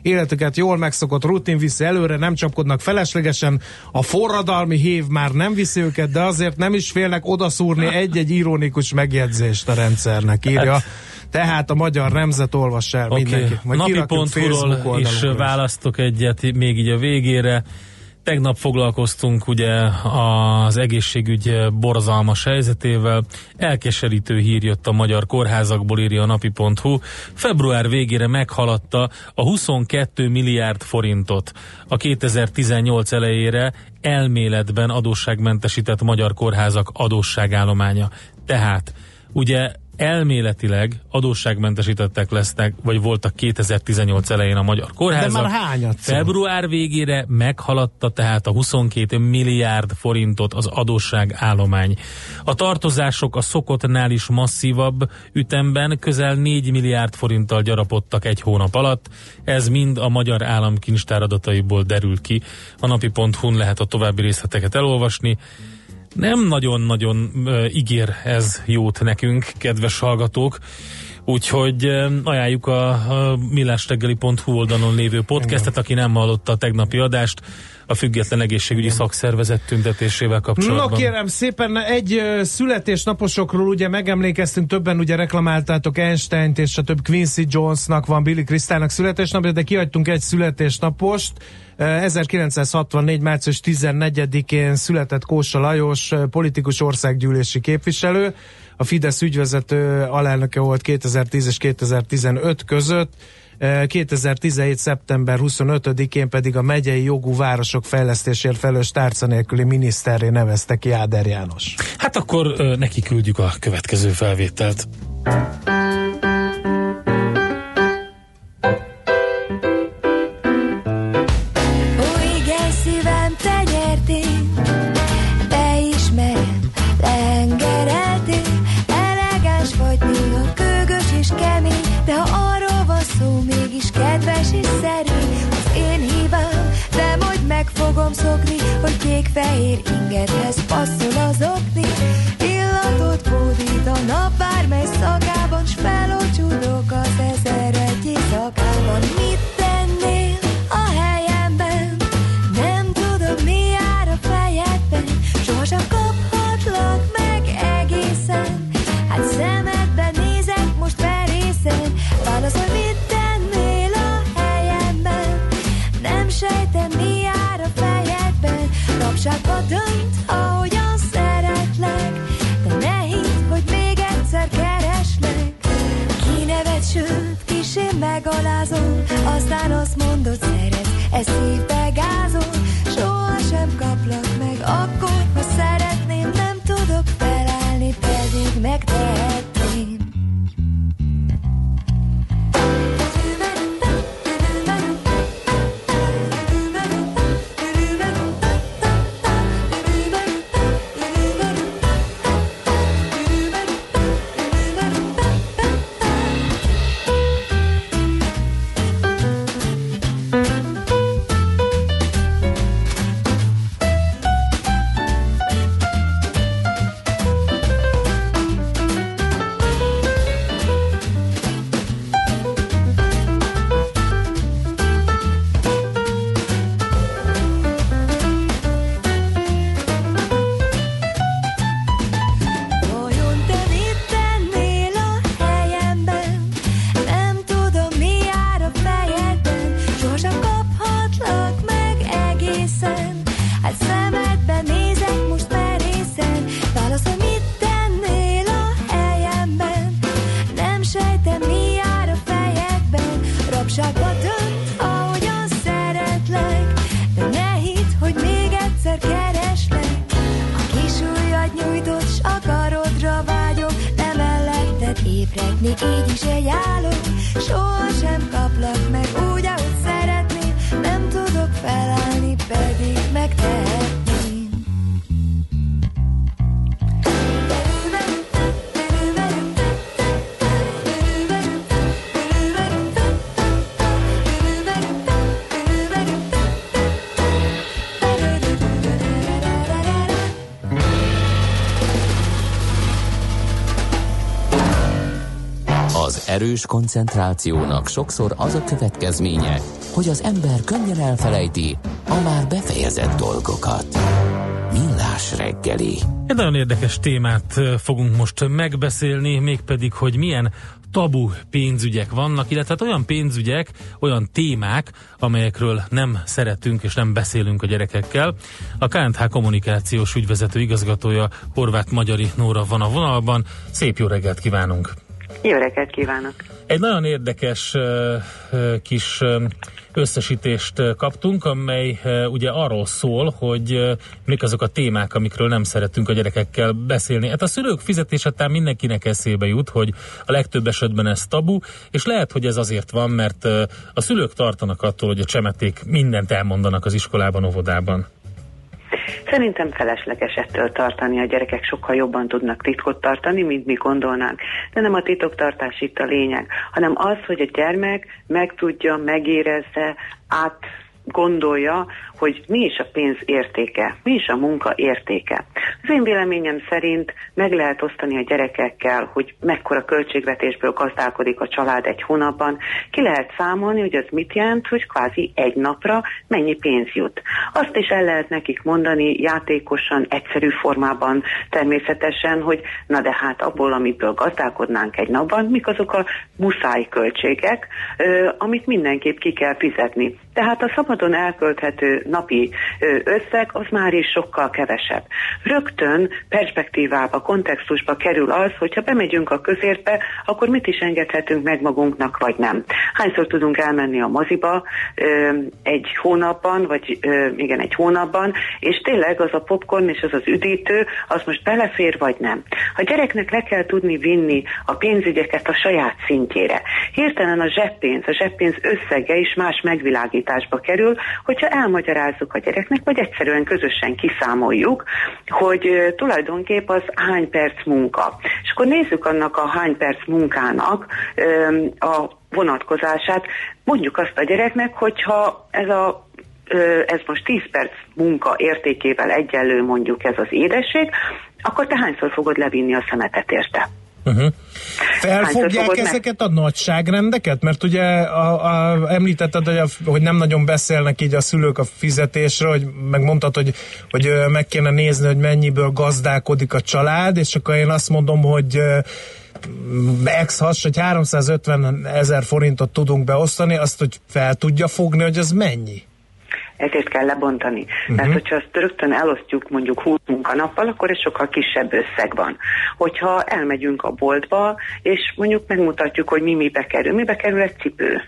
Életüket jól megszokott rutin viszi előre, nem csapkodnak feleslegesen, a forradalmi hév már nem viszi őket, de azért nem is félnek odaszúrni egy-egy ironikus megjegyzést a rendszernek, írja. Hát- Tehát a magyar nemzet olvassa el Oké, mindenki. Majd napi kirakjuk Facebook pontról is választok egyet még így a végére. Tegnap foglalkoztunk ugye az egészségügy borzalmas helyzetével. Elkeserítő hír jött a magyar kórházakból, írja a napi.hu. Február végére meghaladta a 22 milliárd forintot a 2018 elejére elméletben adósságmentesített magyar kórházak adósságállománya. Tehát ugye elméletileg adósságmentesítettek lesznek, vagy voltak 2018 elején a magyar kórházak. De már hányat? Február végére meghaladta tehát a 22 milliárd forintot az adósságállomány. A tartozások a szokottnál is masszívabb ütemben közel 4 milliárd forinttal gyarapodtak egy hónap alatt. Ez mind a magyar államkincstár adataiból derül ki. A napi.hu-n lehet a további részleteket elolvasni. Nem nagyon-nagyon ígér ez jót nekünk, kedves hallgatók. Úgyhogy ajánljuk a, millásreggeli.hu oldalon lévő podcastet, aki nem hallotta a tegnapi adást, a független egészségügyi szakszervezet tüntetésével kapcsolatban. No kérem szépen, egy születésnaposokról ugye megemlékeztünk, többen ugye reklamáltátok Einstein-t és a több Quincy Jonesnak van Billy Krisztának születésnapja, de kihagytunk egy születésnapost. Ö, 1964. március 14-én született Kósa Lajos, politikus országgyűlési képviselő. A Fidesz ügyvezető alelnöke volt 2010 és 2015 között. 2017. szeptember 25-én pedig a megyei jogú városok fejlesztésért felelős tárca nélküli miniszterré nevezte ki Áder János. Hát akkor neki küldjük a következő felvételt. Fogom szokni, hogy kék-fehér ingedhez passzol az okni, illatot hódít a nap bármely szagában, s felocsúdok erős koncentrációnak sokszor az a következménye, hogy az ember könnyen elfelejti a már befejezett dolgokat. Millás reggeli. Egy nagyon érdekes témát fogunk most megbeszélni, mégpedig, hogy milyen tabu pénzügyek vannak, illetve hát olyan pénzügyek, olyan témák, amelyekről nem szeretünk és nem beszélünk a gyerekekkel. A KNH kommunikációs ügyvezető igazgatója Horváth Magyari Nóra van a vonalban. Szép jó reggelt kívánunk! Jó reggelt kívánok! Egy nagyon érdekes kis összesítést kaptunk, amely ugye arról szól, hogy mik azok a témák, amikről nem szeretünk a gyerekekkel beszélni. Hát a szülők fizetése talán mindenkinek eszébe jut, hogy a legtöbb esetben ez tabu, és lehet, hogy ez azért van, mert a szülők tartanak attól, hogy a csemeték mindent elmondanak az iskolában, óvodában. Szerintem felesleges ettől tartani, a gyerekek sokkal jobban tudnak titkot tartani, mint mi gondolnánk. De nem a titoktartás itt a lényeg, hanem az, hogy a gyermek megtudja, megérezze, át gondolja, hogy mi is a pénz értéke, mi is a munka értéke. Az én véleményem szerint meg lehet osztani a gyerekekkel, hogy mekkora költségvetésből gazdálkodik a család egy hónapban. Ki lehet számolni, hogy az mit jelent, hogy kvázi egy napra mennyi pénz jut. Azt is el lehet nekik mondani játékosan, egyszerű formában természetesen, hogy na de hát abból, amiből gazdálkodnánk egy napban, mik azok a muszáj költségek, amit mindenképp ki kell fizetni. Tehát a szabadon elkölthető napi összeg az már is sokkal kevesebb. Rögtön perspektívába, kontextusba kerül az, hogyha bemegyünk a közértbe, akkor mit is engedhetünk meg magunknak, vagy nem. Hányszor tudunk elmenni a moziba egy hónapban, vagy igen, egy hónapban, és tényleg az a popcorn és az az üdítő, az most belefér, vagy nem. A gyereknek le kell tudni vinni a pénzügyeket a saját szintjére. Hirtelen a zseppénz, a zseppénz összege is más megvilágításba kerül, hogyha elmagyarázzuk a gyereknek, vagy egyszerűen közösen kiszámoljuk, hogy tulajdonképp az hány perc munka. És akkor nézzük annak a hány perc munkának a vonatkozását. Mondjuk azt a gyereknek, hogyha ez a ez most 10 perc munka értékével egyenlő mondjuk ez az édesség, akkor te hányszor fogod levinni a szemetet érte? Uh-huh. Felfogják ezeket a nagyságrendeket? Mert ugye a, a, említetted, hogy, a, hogy nem nagyon beszélnek így a szülők a fizetésről, hogy megmondtad, hogy, hogy meg kéne nézni, hogy mennyiből gazdálkodik a család, és akkor én azt mondom, hogy ex has, hogy 350 ezer forintot tudunk beosztani, azt, hogy fel tudja fogni, hogy az mennyi? Ezért kell lebontani. Uh-huh. Mert hogyha azt rögtön elosztjuk mondjuk 20 munkanappal, akkor ez sokkal kisebb összeg van. Hogyha elmegyünk a boltba, és mondjuk megmutatjuk, hogy mi mibe kerül. Mibe kerül egy cipő?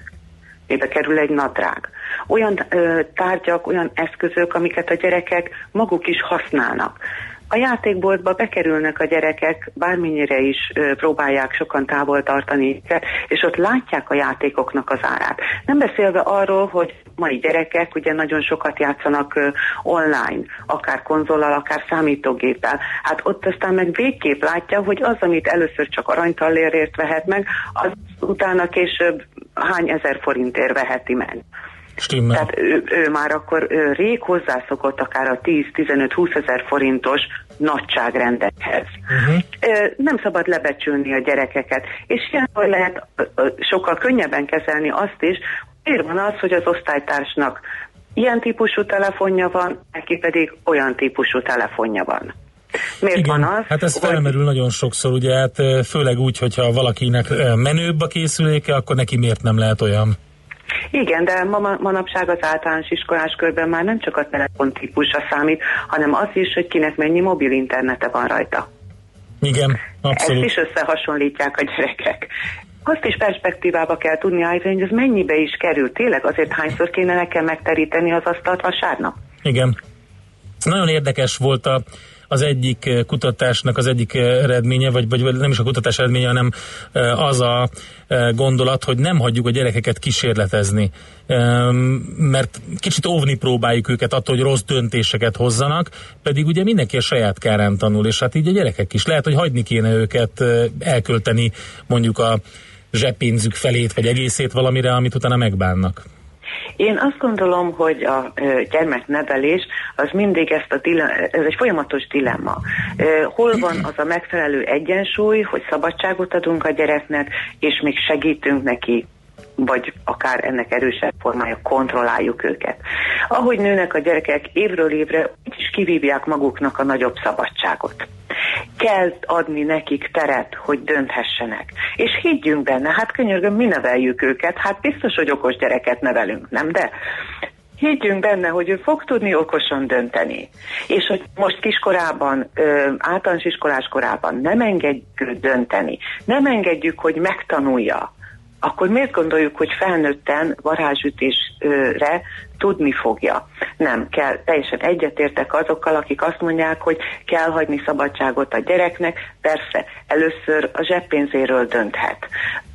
Mibe kerül egy nadrág? Olyan ö, tárgyak, olyan eszközök, amiket a gyerekek maguk is használnak. A játékboltba bekerülnek a gyerekek, bármennyire is ö, próbálják sokan távol tartani és ott látják a játékoknak az árát. Nem beszélve arról, hogy mai gyerekek ugye nagyon sokat játszanak online, akár konzolal, akár számítógéppel. Hát ott aztán meg végképp látja, hogy az, amit először csak aranytallérért vehet meg, az utána később hány ezer forintért veheti meg. Stimmel. Tehát ő, ő már akkor ő rég hozzászokott akár a 10-15-20 ezer forintos nagyságrendekhez. Uh-huh. Nem szabad lebecsülni a gyerekeket, és ilyenkor lehet sokkal könnyebben kezelni azt is, miért van az, hogy az osztálytársnak ilyen típusú telefonja van, neki pedig olyan típusú telefonja van. Miért Igen, van az? Hát ez hogy... felmerül nagyon sokszor, ugye, hát főleg úgy, hogyha valakinek menőbb a készüléke, akkor neki miért nem lehet olyan? Igen, de ma, manapság az általános iskolás körben már nem csak a telefontípusa számít, hanem az is, hogy kinek mennyi mobil internete van rajta. Igen, abszolút. Ezt is összehasonlítják a gyerekek. Azt is perspektívába kell tudni állítani, hogy ez mennyibe is kerül. Tényleg azért hányszor kéne nekem megteríteni az asztalt vasárnap? Igen. Nagyon érdekes volt a, az egyik eh, kutatásnak az egyik eh, eredménye, vagy, vagy nem is a kutatás eredménye, hanem eh, az a gondolat, hogy nem hagyjuk a gyerekeket kísérletezni, Em, mert kicsit óvni próbáljuk őket attól, hogy rossz döntéseket hozzanak, pedig ugye mindenki a saját kárán tanul, és hát így a gyerekek is. Lehet, hogy hagyni kéne őket elkölteni mondjuk a zseppénzük felét, vagy egészét valamire, amit utána megbánnak. Én azt gondolom, hogy a gyermeknevelés az mindig ezt a dilemma, ez egy folyamatos dilemma. Hol van az a megfelelő egyensúly, hogy szabadságot adunk a gyereknek, és még segítünk neki vagy akár ennek erősebb formája, kontrolláljuk őket. Ahogy nőnek a gyerekek, évről évre is kivívják maguknak a nagyobb szabadságot. Kell adni nekik teret, hogy dönthessenek. És higgyünk benne, hát könyörgöm, mi neveljük őket, hát biztos, hogy okos gyereket nevelünk, nem? De higgyünk benne, hogy ő fog tudni okosan dönteni. És hogy most kiskorában, általános iskolás korában nem engedjük dönteni, nem engedjük, hogy megtanulja, akkor miért gondoljuk, hogy felnőtten varázsütésre tudni fogja? Nem, kell, teljesen egyetértek azokkal, akik azt mondják, hogy kell hagyni szabadságot a gyereknek, persze, először a zseppénzéről dönthet.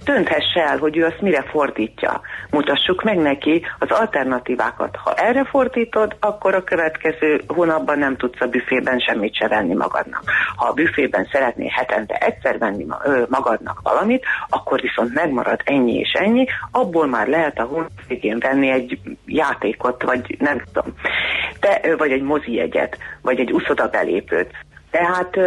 Dönthesse el, hogy ő azt mire fordítja. Mutassuk meg neki az alternatívákat. Ha erre fordítod, akkor a következő hónapban nem tudsz a büfében semmit se venni magadnak. Ha a büfében szeretnél hetente egyszer venni magadnak valamit, akkor viszont megmarad ennyi és ennyi, abból már lehet a hónap végén venni egy játékot, vagy nem tudom, ö, vagy egy mozi jegyet, vagy egy uszoda belépőt. Tehát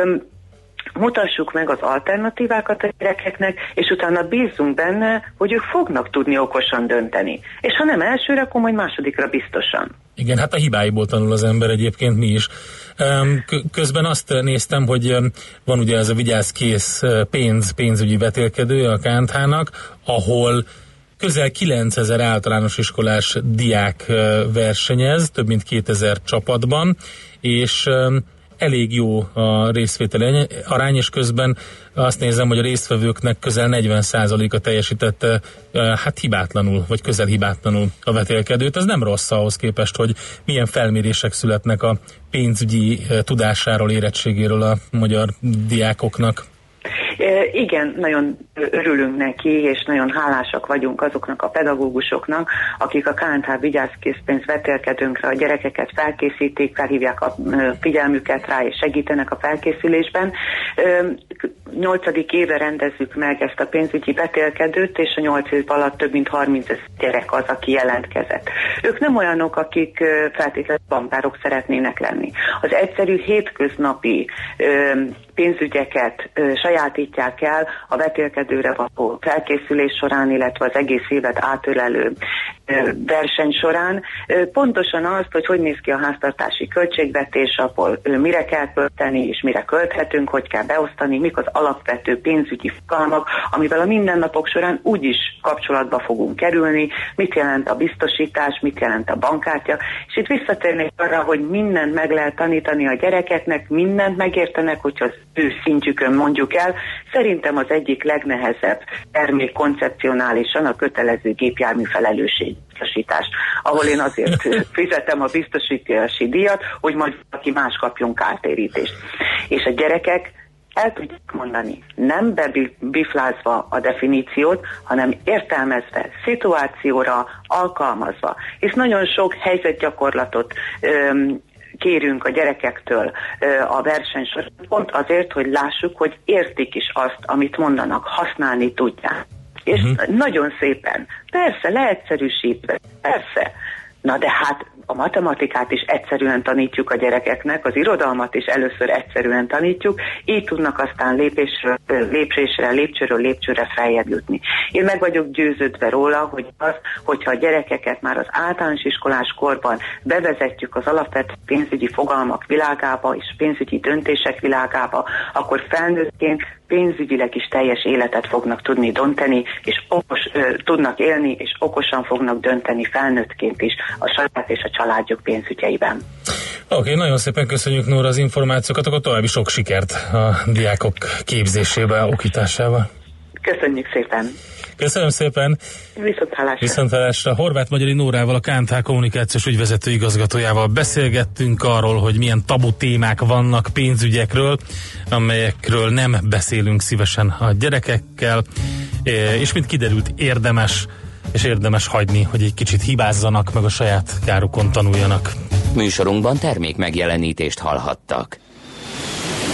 mutassuk meg az alternatívákat a gyerekeknek, és utána bízzunk benne, hogy ők fognak tudni okosan dönteni. És ha nem elsőre, akkor majd másodikra biztosan. Igen, hát a hibáiból tanul az ember egyébként mi is. Közben azt néztem, hogy van ugye ez a vigyáz kész ö, pénz, pénzügyi vetélkedő a KNTH-nak, ahol közel 9000 általános iskolás diák ö, versenyez, több mint 2000 csapatban, és elég jó a részvételi arány, és közben azt nézem, hogy a résztvevőknek közel 40%-a teljesítette hát hibátlanul, vagy közel hibátlanul a vetélkedőt. Ez nem rossz ahhoz képest, hogy milyen felmérések születnek a pénzügyi tudásáról, érettségéről a magyar diákoknak. Igen, nagyon örülünk neki, és nagyon hálásak vagyunk azoknak a pedagógusoknak, akik a KNH vigyázkészpénz vetélkedőnkre a gyerekeket felkészítik, felhívják a figyelmüket rá, és segítenek a felkészülésben. Nyolcadik éve rendezzük meg ezt a pénzügyi vetélkedőt, és a nyolc év alatt több mint 30 ezer gyerek az, aki jelentkezett. Ők nem olyanok, akik feltétlenül bankárok szeretnének lenni. Az egyszerű hétköznapi pénzügyeket ö, sajátítják el a vetélkedőre való felkészülés során, illetve az egész évet átölelő verseny során. Pontosan azt, hogy hogy néz ki a háztartási költségvetés, ö, mire kell költeni, és mire költhetünk, hogy kell beosztani, mik az alapvető pénzügyi fogalmak, amivel a mindennapok során úgyis kapcsolatba fogunk kerülni, mit jelent a biztosítás, mit jelent a bankkártya, és itt visszatérnék arra, hogy mindent meg lehet tanítani a gyerekeknek, mindent megértenek, hogyha az ő szintjükön mondjuk el. Szerintem az egyik legnehezebb termék koncepcionálisan a kötelező gépjármű felelősség ahol én azért fizetem a biztosítási díjat, hogy majd aki más kapjon kártérítést. És a gyerekek el tudják mondani, nem bebiflázva a definíciót, hanem értelmezve, szituációra alkalmazva. És nagyon sok helyzetgyakorlatot öm, kérünk a gyerekektől a verseny során, pont azért, hogy lássuk, hogy értik is azt, amit mondanak, használni tudják. És uh-huh. nagyon szépen, persze, leegyszerűsítve, persze, Na de hát a matematikát is egyszerűen tanítjuk a gyerekeknek, az irodalmat is először egyszerűen tanítjuk, így tudnak aztán lépésről, lépésre, lépcsőről lépcsőre feljebb jutni. Én meg vagyok győződve róla, hogy az, hogyha a gyerekeket már az általános iskolás korban bevezetjük az alapvető pénzügyi fogalmak világába és pénzügyi döntések világába, akkor felnőttként pénzügyileg is teljes életet fognak tudni dönteni, és okos, ö, tudnak élni, és okosan fognak dönteni felnőttként is a saját és a családjuk pénzügyeiben. Oké, okay, nagyon szépen köszönjük Nóra az információkat, akkor további sok sikert a diákok képzésébe, okításával. Köszönjük szépen. Köszönöm szépen. Viszont hallásra. Viszont hallásra. Horváth Magyari Nórával, a KNT kommunikációs ügyvezető igazgatójával beszélgettünk arról, hogy milyen tabu témák vannak pénzügyekről, amelyekről nem beszélünk szívesen a gyerekekkel, és mint kiderült érdemes és érdemes hagyni, hogy egy kicsit hibázzanak, meg a saját kárukon tanuljanak. Műsorunkban termék megjelenítést hallhattak.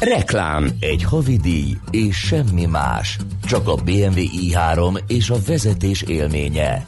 Reklám, egy havidíj és semmi más. Csak a BMW i3 és a vezetés élménye.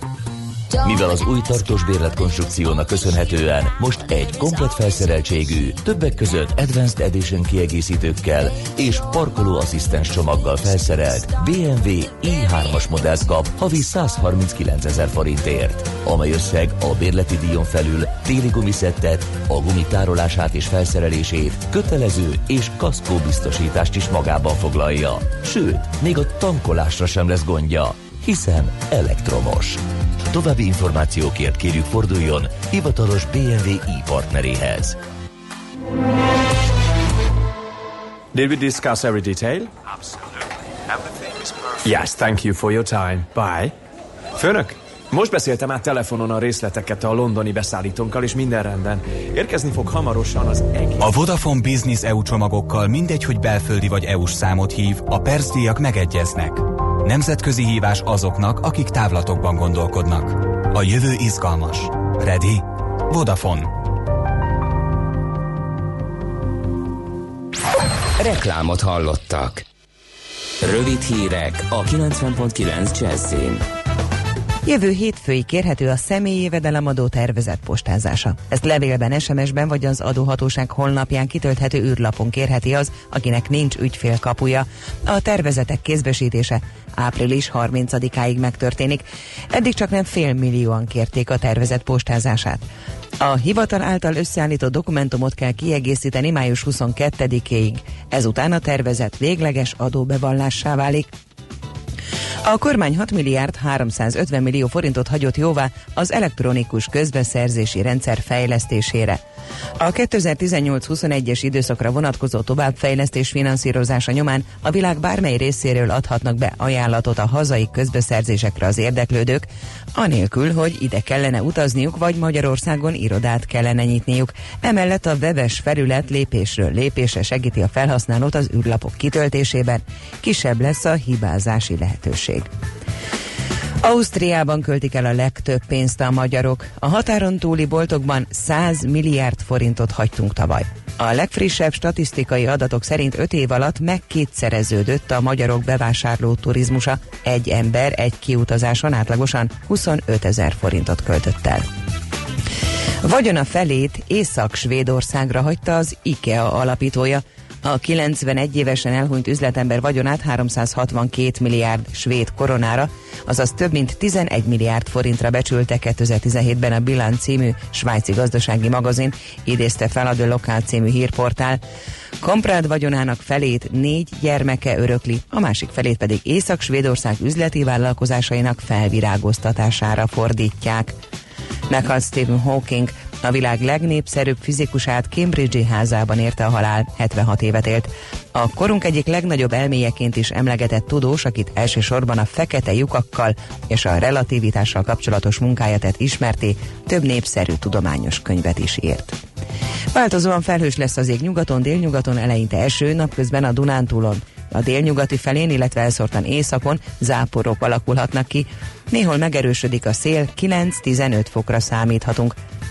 Mivel az új tartós bérletkonstrukciónak köszönhetően most egy komplet felszereltségű, többek között Advanced Edition kiegészítőkkel és parkolóasszisztens csomaggal felszerelt BMW i3-as modellt kap havi 139 ezer forintért, amely összeg a bérleti díjon felül téli gumiszettet, a gumi tárolását és felszerelését, kötelező és kaszkó biztosítást is magában foglalja. Sőt, még a tankolásra sem lesz gondja, hiszen elektromos. További információkért kérjük forduljon hivatalos BMW i partneréhez. Did we discuss every detail? Yes, thank you for your time. Bye. Főnök, most beszéltem át telefonon a részleteket a londoni beszállítónkkal, és minden rendben. Érkezni fog hamarosan az egész... A Vodafone Business EU csomagokkal mindegy, hogy belföldi vagy EU-s számot hív, a percdíjak megegyeznek. Nemzetközi hívás azoknak, akik távlatokban gondolkodnak. A jövő izgalmas. Ready? Vodafone. Reklámot hallottak. Rövid hírek a 90.9 Jazzin. Jövő hétfői kérhető a személyi jövedelemadó tervezett postázása. Ezt levélben, SMS-ben vagy az adóhatóság honlapján kitölthető űrlapon kérheti az, akinek nincs ügyfélkapuja. A tervezetek kézbesítése április 30-áig megtörténik. Eddig csak nem fél millióan kérték a tervezett postázását. A hivatal által összeállított dokumentumot kell kiegészíteni május 22-ig. Ezután a tervezet végleges adóbevallássá válik. A kormány 6 milliárd 350 millió forintot hagyott jóvá az elektronikus közbeszerzési rendszer fejlesztésére. A 2018-21-es időszakra vonatkozó továbbfejlesztés finanszírozása nyomán a világ bármely részéről adhatnak be ajánlatot a hazai közbeszerzésekre az érdeklődők, anélkül, hogy ide kellene utazniuk, vagy Magyarországon irodát kellene nyitniuk. Emellett a webes felület lépésről lépésre segíti a felhasználót az űrlapok kitöltésében, kisebb lesz a hibázási lehetőség. Ausztriában költik el a legtöbb pénzt a magyarok. A határon túli boltokban 100 milliárd forintot hagytunk tavaly. A legfrissebb statisztikai adatok szerint 5 év alatt megkétszereződött a magyarok bevásárló turizmusa. Egy ember egy kiutazáson átlagosan 25 ezer forintot költött el. Vagyona felét Észak-Svédországra hagyta az IKEA alapítója. A 91 évesen elhunyt üzletember vagyonát 362 milliárd svéd koronára, azaz több mint 11 milliárd forintra becsülte 2017-ben a Bilan című svájci gazdasági magazin, idézte fel a The Local című hírportál. Komprád vagyonának felét négy gyermeke örökli, a másik felét pedig Észak-Svédország üzleti vállalkozásainak felvirágoztatására fordítják. Meghalt Stephen Hawking, a világ legnépszerűbb fizikusát Cambridge-i házában érte a halál, 76 évet élt. A korunk egyik legnagyobb elméjeként is emlegetett tudós, akit elsősorban a fekete lyukakkal és a relativitással kapcsolatos munkáját ismerté, több népszerű tudományos könyvet is írt. Változóan felhős lesz az ég nyugaton, délnyugaton eleinte eső, napközben a Dunántúlon. A délnyugati felén, illetve elszórtan északon záporok alakulhatnak ki. Néhol megerősödik a szél, 9-15 fokra számíthatunk.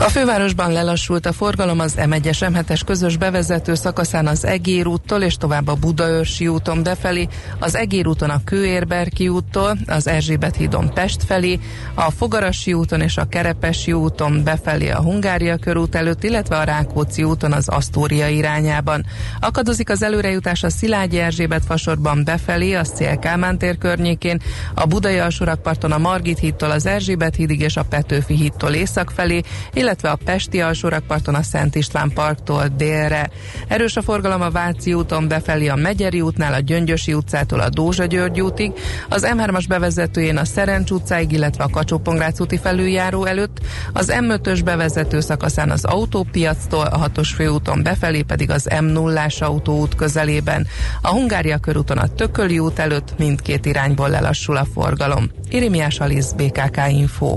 A fővárosban lelassult a forgalom az M1-es M7-es közös bevezető szakaszán az Egér úttól és tovább a Budaörsi úton befelé, az Egér úton a Kőérberki úttól, az Erzsébet hídon Pest felé, a Fogarasi úton és a Kerepesi úton befelé a Hungária körút előtt, illetve a Rákóczi úton az Asztória irányában. Akadozik az előrejutás a Szilágyi Erzsébet fasorban befelé, a Szél Kálmán tér környékén, a Budai alsórakparton a Margit hídtól az Erzsébet hídig és a Petőfi hídtól észak felé, illetve a Pesti alsórakparton a Szent István parktól délre. Erős a forgalom a Váci úton befelé a Megyeri útnál, a Gyöngyösi utcától a Dózsa György útig, az M3-as bevezetőjén a Szerencs utcáig, illetve a kacsó úti felüljáró előtt, az M5-ös bevezető szakaszán az autópiactól, a 6-os főúton befelé pedig az M0-ás autóút közelében. A Hungária körúton a Tököli út előtt mindkét irányból lelassul a forgalom. Irimiás Alisz, BKK Info.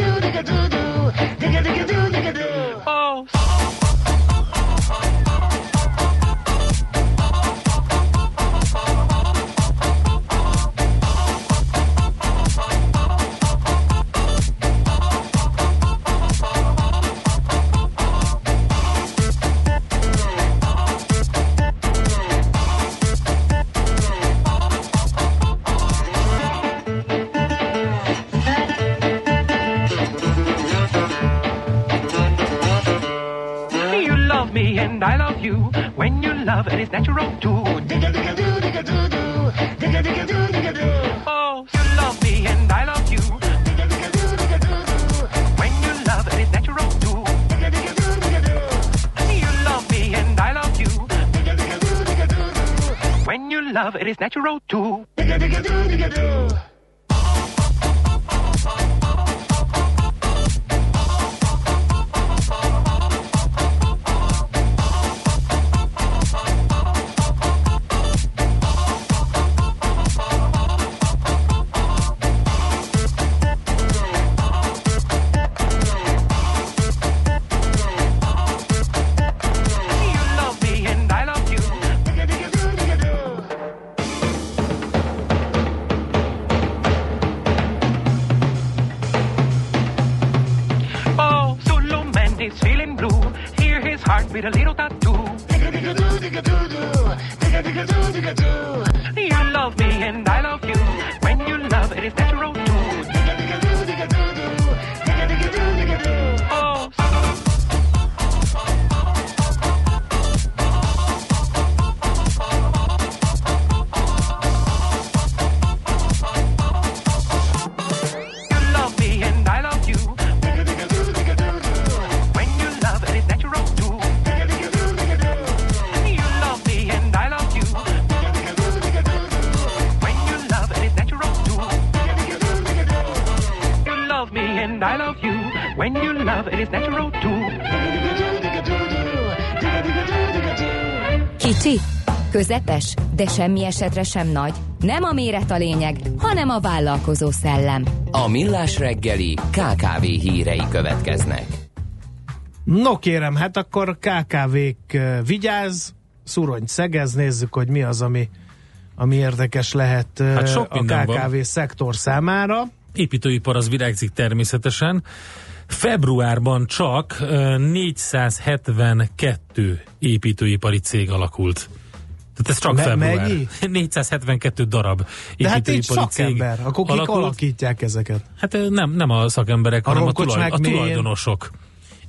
de semmi esetre sem nagy. Nem a méret a lényeg, hanem a vállalkozó szellem. A Millás reggeli KKV hírei következnek. No kérem, hát akkor KKV-k vigyáz, szurony szegez, nézzük, hogy mi az, ami, ami érdekes lehet hát sok a KKV van. szektor számára. Építőipar az virágzik természetesen. Februárban csak 472 építőipari cég alakult. Tehát ez csak Me- február. Mennyi? 472 darab De hát egy szakember, cég akkor kik alakult. alakítják ezeket? Hát nem, nem a szakemberek, a hanem a, tulaj, a tulajdonosok.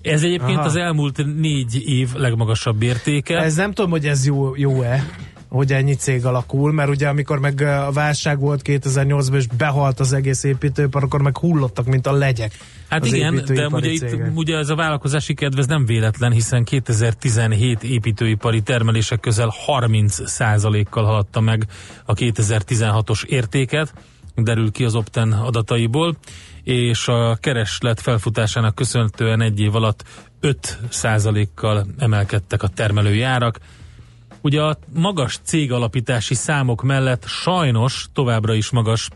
Ez egyébként Aha. az elmúlt négy év legmagasabb értéke. Ez nem tudom, hogy ez jó, jó-e. Hogy ennyi cég alakul, mert ugye amikor meg a válság volt 2008-ban, és behalt az egész építőipar, akkor meg hullottak, mint a legyek. Hát igen, de ugye, itt, ugye ez a vállalkozási kedv ez nem véletlen, hiszen 2017 építőipari termelések közel 30%-kal haladta meg a 2016-os értéket, derül ki az Opten adataiból, és a kereslet felfutásának köszönhetően egy év alatt 5%-kal emelkedtek a termelői árak. Ugye a magas cégalapítási számok mellett sajnos továbbra is magas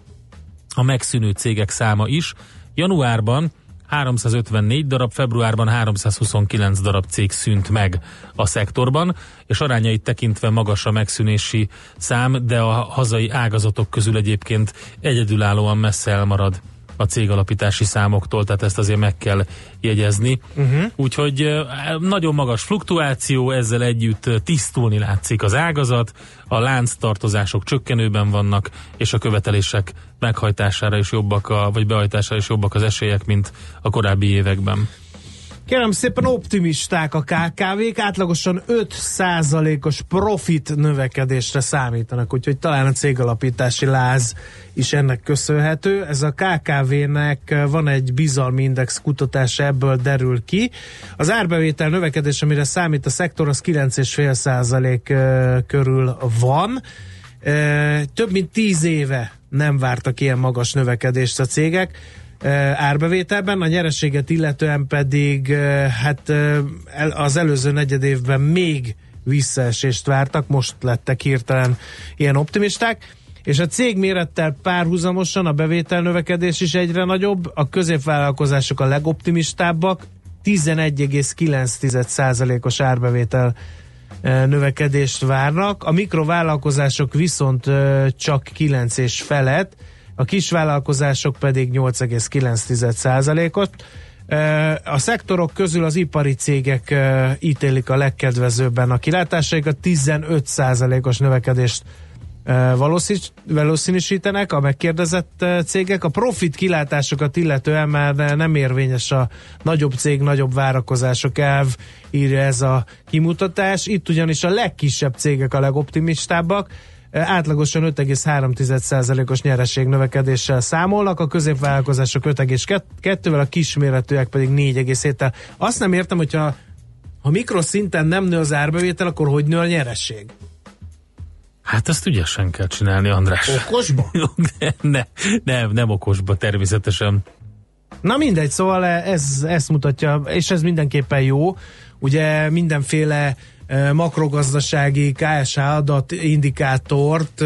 a megszűnő cégek száma is. Januárban 354 darab, februárban 329 darab cég szűnt meg a szektorban, és arányait tekintve magas a megszűnési szám, de a hazai ágazatok közül egyébként egyedülállóan messze elmarad a cégalapítási számoktól, tehát ezt azért meg kell jegyezni. Uh-huh. Úgyhogy nagyon magas fluktuáció, ezzel együtt tisztulni látszik az ágazat, a lánctartozások csökkenőben vannak, és a követelések meghajtására is jobbak, a, vagy behajtására is jobbak az esélyek, mint a korábbi években. Kérem szépen optimisták a KKV-k, átlagosan 5%-os profit növekedésre számítanak, úgyhogy talán a cégalapítási láz is ennek köszönhető. Ez a KKV-nek van egy bizalmi index kutatása, ebből derül ki. Az árbevétel növekedés, amire számít a szektor, az 9,5% körül van. Több mint 10 éve nem vártak ilyen magas növekedést a cégek árbevételben, a nyereséget illetően pedig hát az előző negyed évben még visszaesést vártak, most lettek hirtelen ilyen optimisták, és a cég mérettel párhuzamosan a bevétel növekedés is egyre nagyobb, a középvállalkozások a legoptimistábbak, 11,9%-os árbevétel növekedést várnak, a mikrovállalkozások viszont csak 9 és felett, a kisvállalkozások pedig 8,9%-ot. A szektorok közül az ipari cégek ítélik a legkedvezőbben a kilátásaikat, 15%-os növekedést valószínűsítenek a megkérdezett cégek. A profit kilátásokat illetően már nem érvényes a nagyobb cég, nagyobb várakozások elv, írja ez a kimutatás. Itt ugyanis a legkisebb cégek a legoptimistábbak, átlagosan 5,3%-os nyereség növekedéssel számolnak, a középvállalkozások 5,2-vel, a kisméretűek pedig 4,7-tel. Azt nem értem, hogyha ha mikroszinten nem nő az árbevétel, akkor hogy nő a nyereség? Hát ezt ügyesen kell csinálni, András. Okosba? ne, nem, nem okosba természetesen. Na mindegy, szóval ez, ezt mutatja, és ez mindenképpen jó. Ugye mindenféle makrogazdasági KSH adat indikátort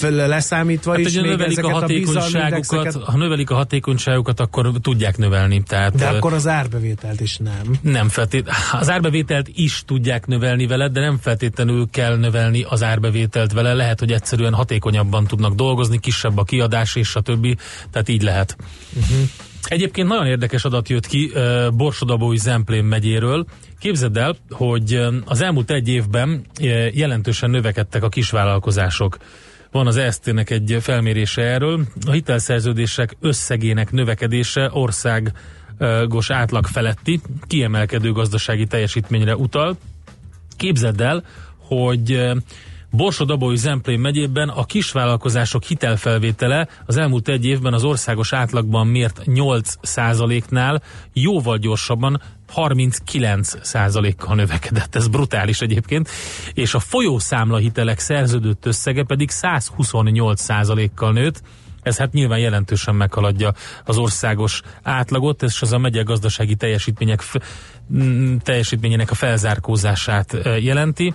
leszámítva hát, is még növelik a hatékonyságukat, a ha növelik a hatékonyságukat, akkor tudják növelni. Tehát, de akkor az árbevételt is nem. Nem feltét, az árbevételt is tudják növelni vele, de nem feltétlenül kell növelni az árbevételt vele. Lehet, hogy egyszerűen hatékonyabban tudnak dolgozni, kisebb a kiadás és a többi, tehát így lehet. Uh-huh. Egyébként nagyon érdekes adat jött ki Borsodabói Zemplén megyéről. Képzeld el, hogy az elmúlt egy évben jelentősen növekedtek a kisvállalkozások. Van az ESZT-nek egy felmérése erről. A hitelszerződések összegének növekedése országos átlag feletti, kiemelkedő gazdasági teljesítményre utal. Képzeld el, hogy Borsod-Abaúj Zemplén megyében a kisvállalkozások hitelfelvétele az elmúlt egy évben az országos átlagban mért 8%-nál jóval gyorsabban 39%-kal növekedett. Ez brutális egyébként. És a folyószámla hitelek szerződött összege pedig 128%-kal nőtt. Ez hát nyilván jelentősen meghaladja az országos átlagot, és az a megye gazdasági teljesítmények, teljesítményének a felzárkózását jelenti.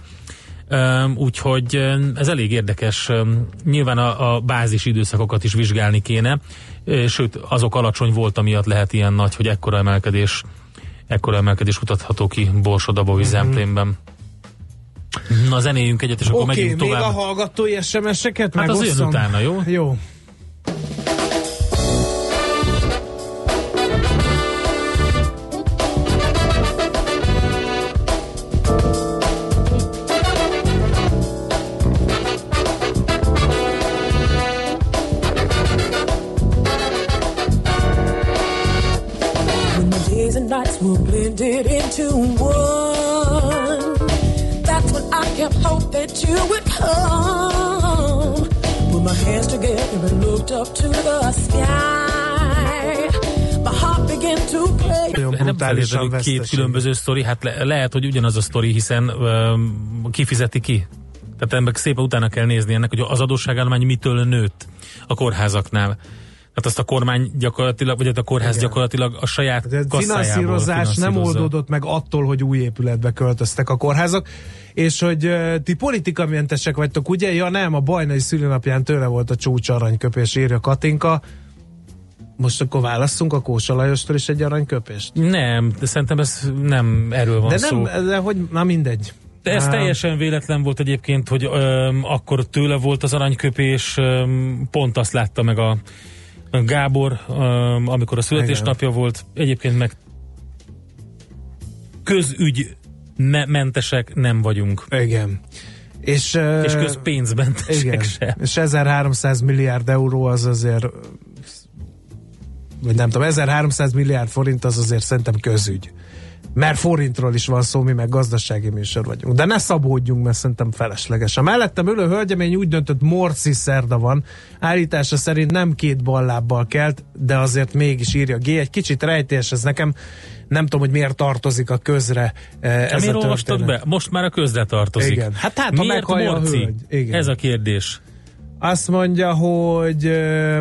Úgyhogy ez elég érdekes. Nyilván a, a bázis időszakokat is vizsgálni kéne, sőt azok alacsony volt, amiatt lehet ilyen nagy, hogy ekkora emelkedés ekkora emelkedés mutatható ki Borsodabói mm-hmm. Zemplénben. Na zenéjünk egyet, és akkor okay, megyünk tovább. még a hallgatói SMS-eket Hát az jön utána, jó? Jó. Blended into one. That's when I kept hope that you would alone. Put my hands together and looked up to the sky. My heart began to break. Nagyon Nem feltétlenül két különböző sztori, hát le, lehet, hogy ugyanaz a sztori, hiszen um, kifizeti ki. Tehát ennek szépen utána kell nézni ennek, hogy az adósságállomány mitől nőtt a kórházaknál. Tehát azt a kormány gyakorlatilag, vagy hát a kórház Igen. gyakorlatilag a saját De a kasszájából finanszírozás nem oldódott meg attól, hogy új épületbe költöztek a kórházak, és hogy uh, ti politikamentesek vagytok, ugye? Ja nem, a bajnai szülinapján tőle volt a csúcs aranyköpés, írja Katinka. Most akkor válasszunk a Kósa Lajostól is egy aranyköpést? Nem, de szerintem ez nem erről van De szó. nem, de hogy, na mindegy. De ez teljesen véletlen volt egyébként, hogy öm, akkor tőle volt az aranyköpés, öm, pont azt látta meg a a Gábor, amikor a születésnapja volt. Egyébként meg közügy me- mentesek nem vagyunk. Igen. És, És közpénzmentesek igen. sem. És 1300 milliárd euró az azért vagy nem tudom, 1300 milliárd forint az azért szerintem közügy. Mert forintról is van szó, mi meg gazdasági műsor vagyunk. De ne szabódjunk, mert szerintem felesleges. A mellettem ülő hölgyemény úgy döntött, morci szerda van. Állítása szerint nem két ballábbal kelt, de azért mégis írja G. Egy kicsit rejtés, ez nekem nem tudom, hogy miért tartozik a közre eh, Ez miért a olvastad be? Most már a közre tartozik. Igen. Hát hát, ha miért meghallja a morci? hölgy. Igen. Ez a kérdés. Azt mondja, hogy ö,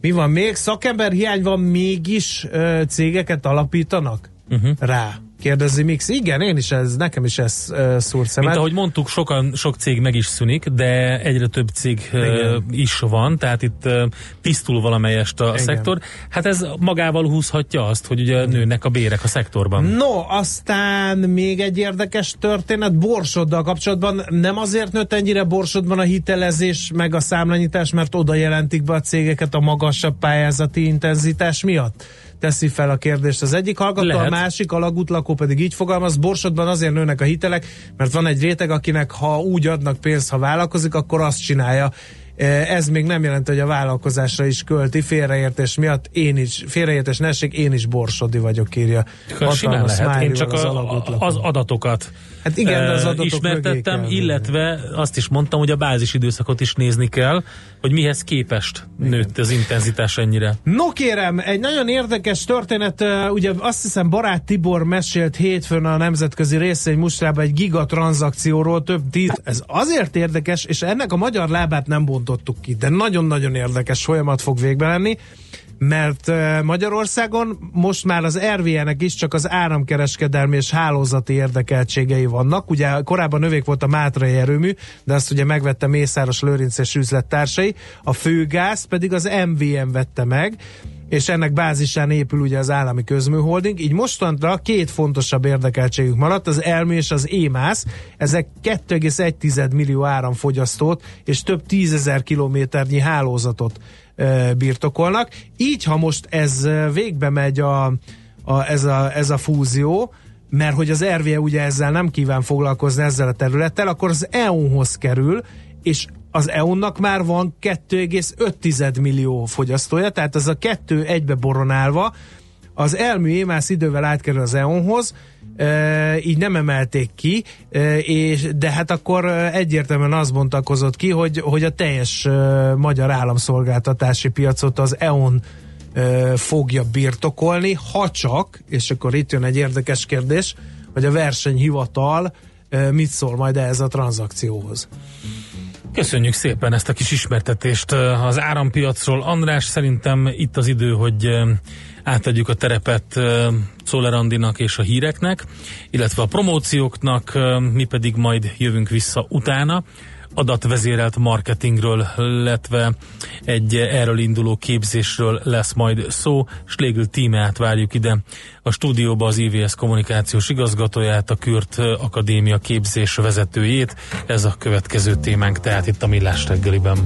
mi van még? Szakember hiány van mégis ö, cégeket alapítanak Uh-huh. rá? Kérdezi Mix. Igen, én is ez, nekem is ez ö, szúr szemet. Mint ahogy mondtuk, sokan, sok cég meg is szűnik, de egyre több cég Igen. is van, tehát itt ö, tisztul valamelyest a Igen. szektor. Hát ez magával húzhatja azt, hogy ugye nőnek a bérek a szektorban. No, aztán még egy érdekes történet Borsoddal kapcsolatban. Nem azért nőtt ennyire Borsodban a hitelezés meg a számlanyítás, mert oda jelentik be a cégeket a magasabb pályázati intenzitás miatt? Teszi fel a kérdést az egyik hallgató, Lehet. a másik alagútlakó pedig így fogalmaz, Borsodban azért nőnek a hitelek, mert van egy réteg, akinek ha úgy adnak pénzt, ha vállalkozik, akkor azt csinálja. E, Ez még nem jelenti, hogy a vállalkozásra is költi, félreértés miatt én is, félreértés ne essék, én is borsodi vagyok, írja. Simán lehet. Én csak az a, az adatokat Hát igen, az ö, adatok ismertettem, illetve azt is mondtam, hogy a bázisidőszakot is nézni kell, hogy mihez képest nőtt az intenzitás ennyire. No kérem, egy nagyon érdekes történet, uh, ugye azt hiszem Barát Tibor mesélt hétfőn a nemzetközi részény mustrában egy gigatranszakcióról több tíz. Ez azért érdekes, és ennek a magyar lábát nem bontottuk ki, de nagyon-nagyon érdekes folyamat fog végbe lenni, mert Magyarországon most már az RVN-nek is csak az áramkereskedelmi és hálózati érdekeltségei vannak. Ugye korábban növék volt a Mátrai erőmű, de azt ugye megvette Mészáros Lőrinc és üzlettársai, a főgáz pedig az MVM vette meg, és ennek bázisán épül ugye az állami közműholding, így mostanra két fontosabb érdekeltségük maradt, az elmű és az émász, ezek 2,1 millió áramfogyasztót és több tízezer kilométernyi hálózatot birtokolnak. Így, ha most ez végbe megy a, a, ez, a, ez a fúzió, mert hogy az RVE ugye ezzel nem kíván foglalkozni ezzel a területtel, akkor az EON-hoz kerül, és az EON-nak már van 2,5 millió fogyasztója, tehát ez a kettő egybe boronálva, az elmű émász idővel átkerül az EON-hoz, így nem emelték ki, és, de hát akkor egyértelműen az bontakozott ki, hogy, hogy a teljes magyar államszolgáltatási piacot az EON fogja birtokolni, ha csak, és akkor itt jön egy érdekes kérdés, hogy a versenyhivatal mit szól majd ehhez a tranzakcióhoz. Köszönjük szépen ezt a kis ismertetést az árampiacról. András, szerintem itt az idő, hogy átadjuk a terepet Czoller Andinak és a híreknek, illetve a promócióknak, mi pedig majd jövünk vissza utána adatvezérelt marketingről, illetve egy erről induló képzésről lesz majd szó. Slégl tímeát várjuk ide a stúdióba az IVS kommunikációs igazgatóját, a Kürt Akadémia képzés vezetőjét. Ez a következő témánk, tehát itt a Millás reggeliben.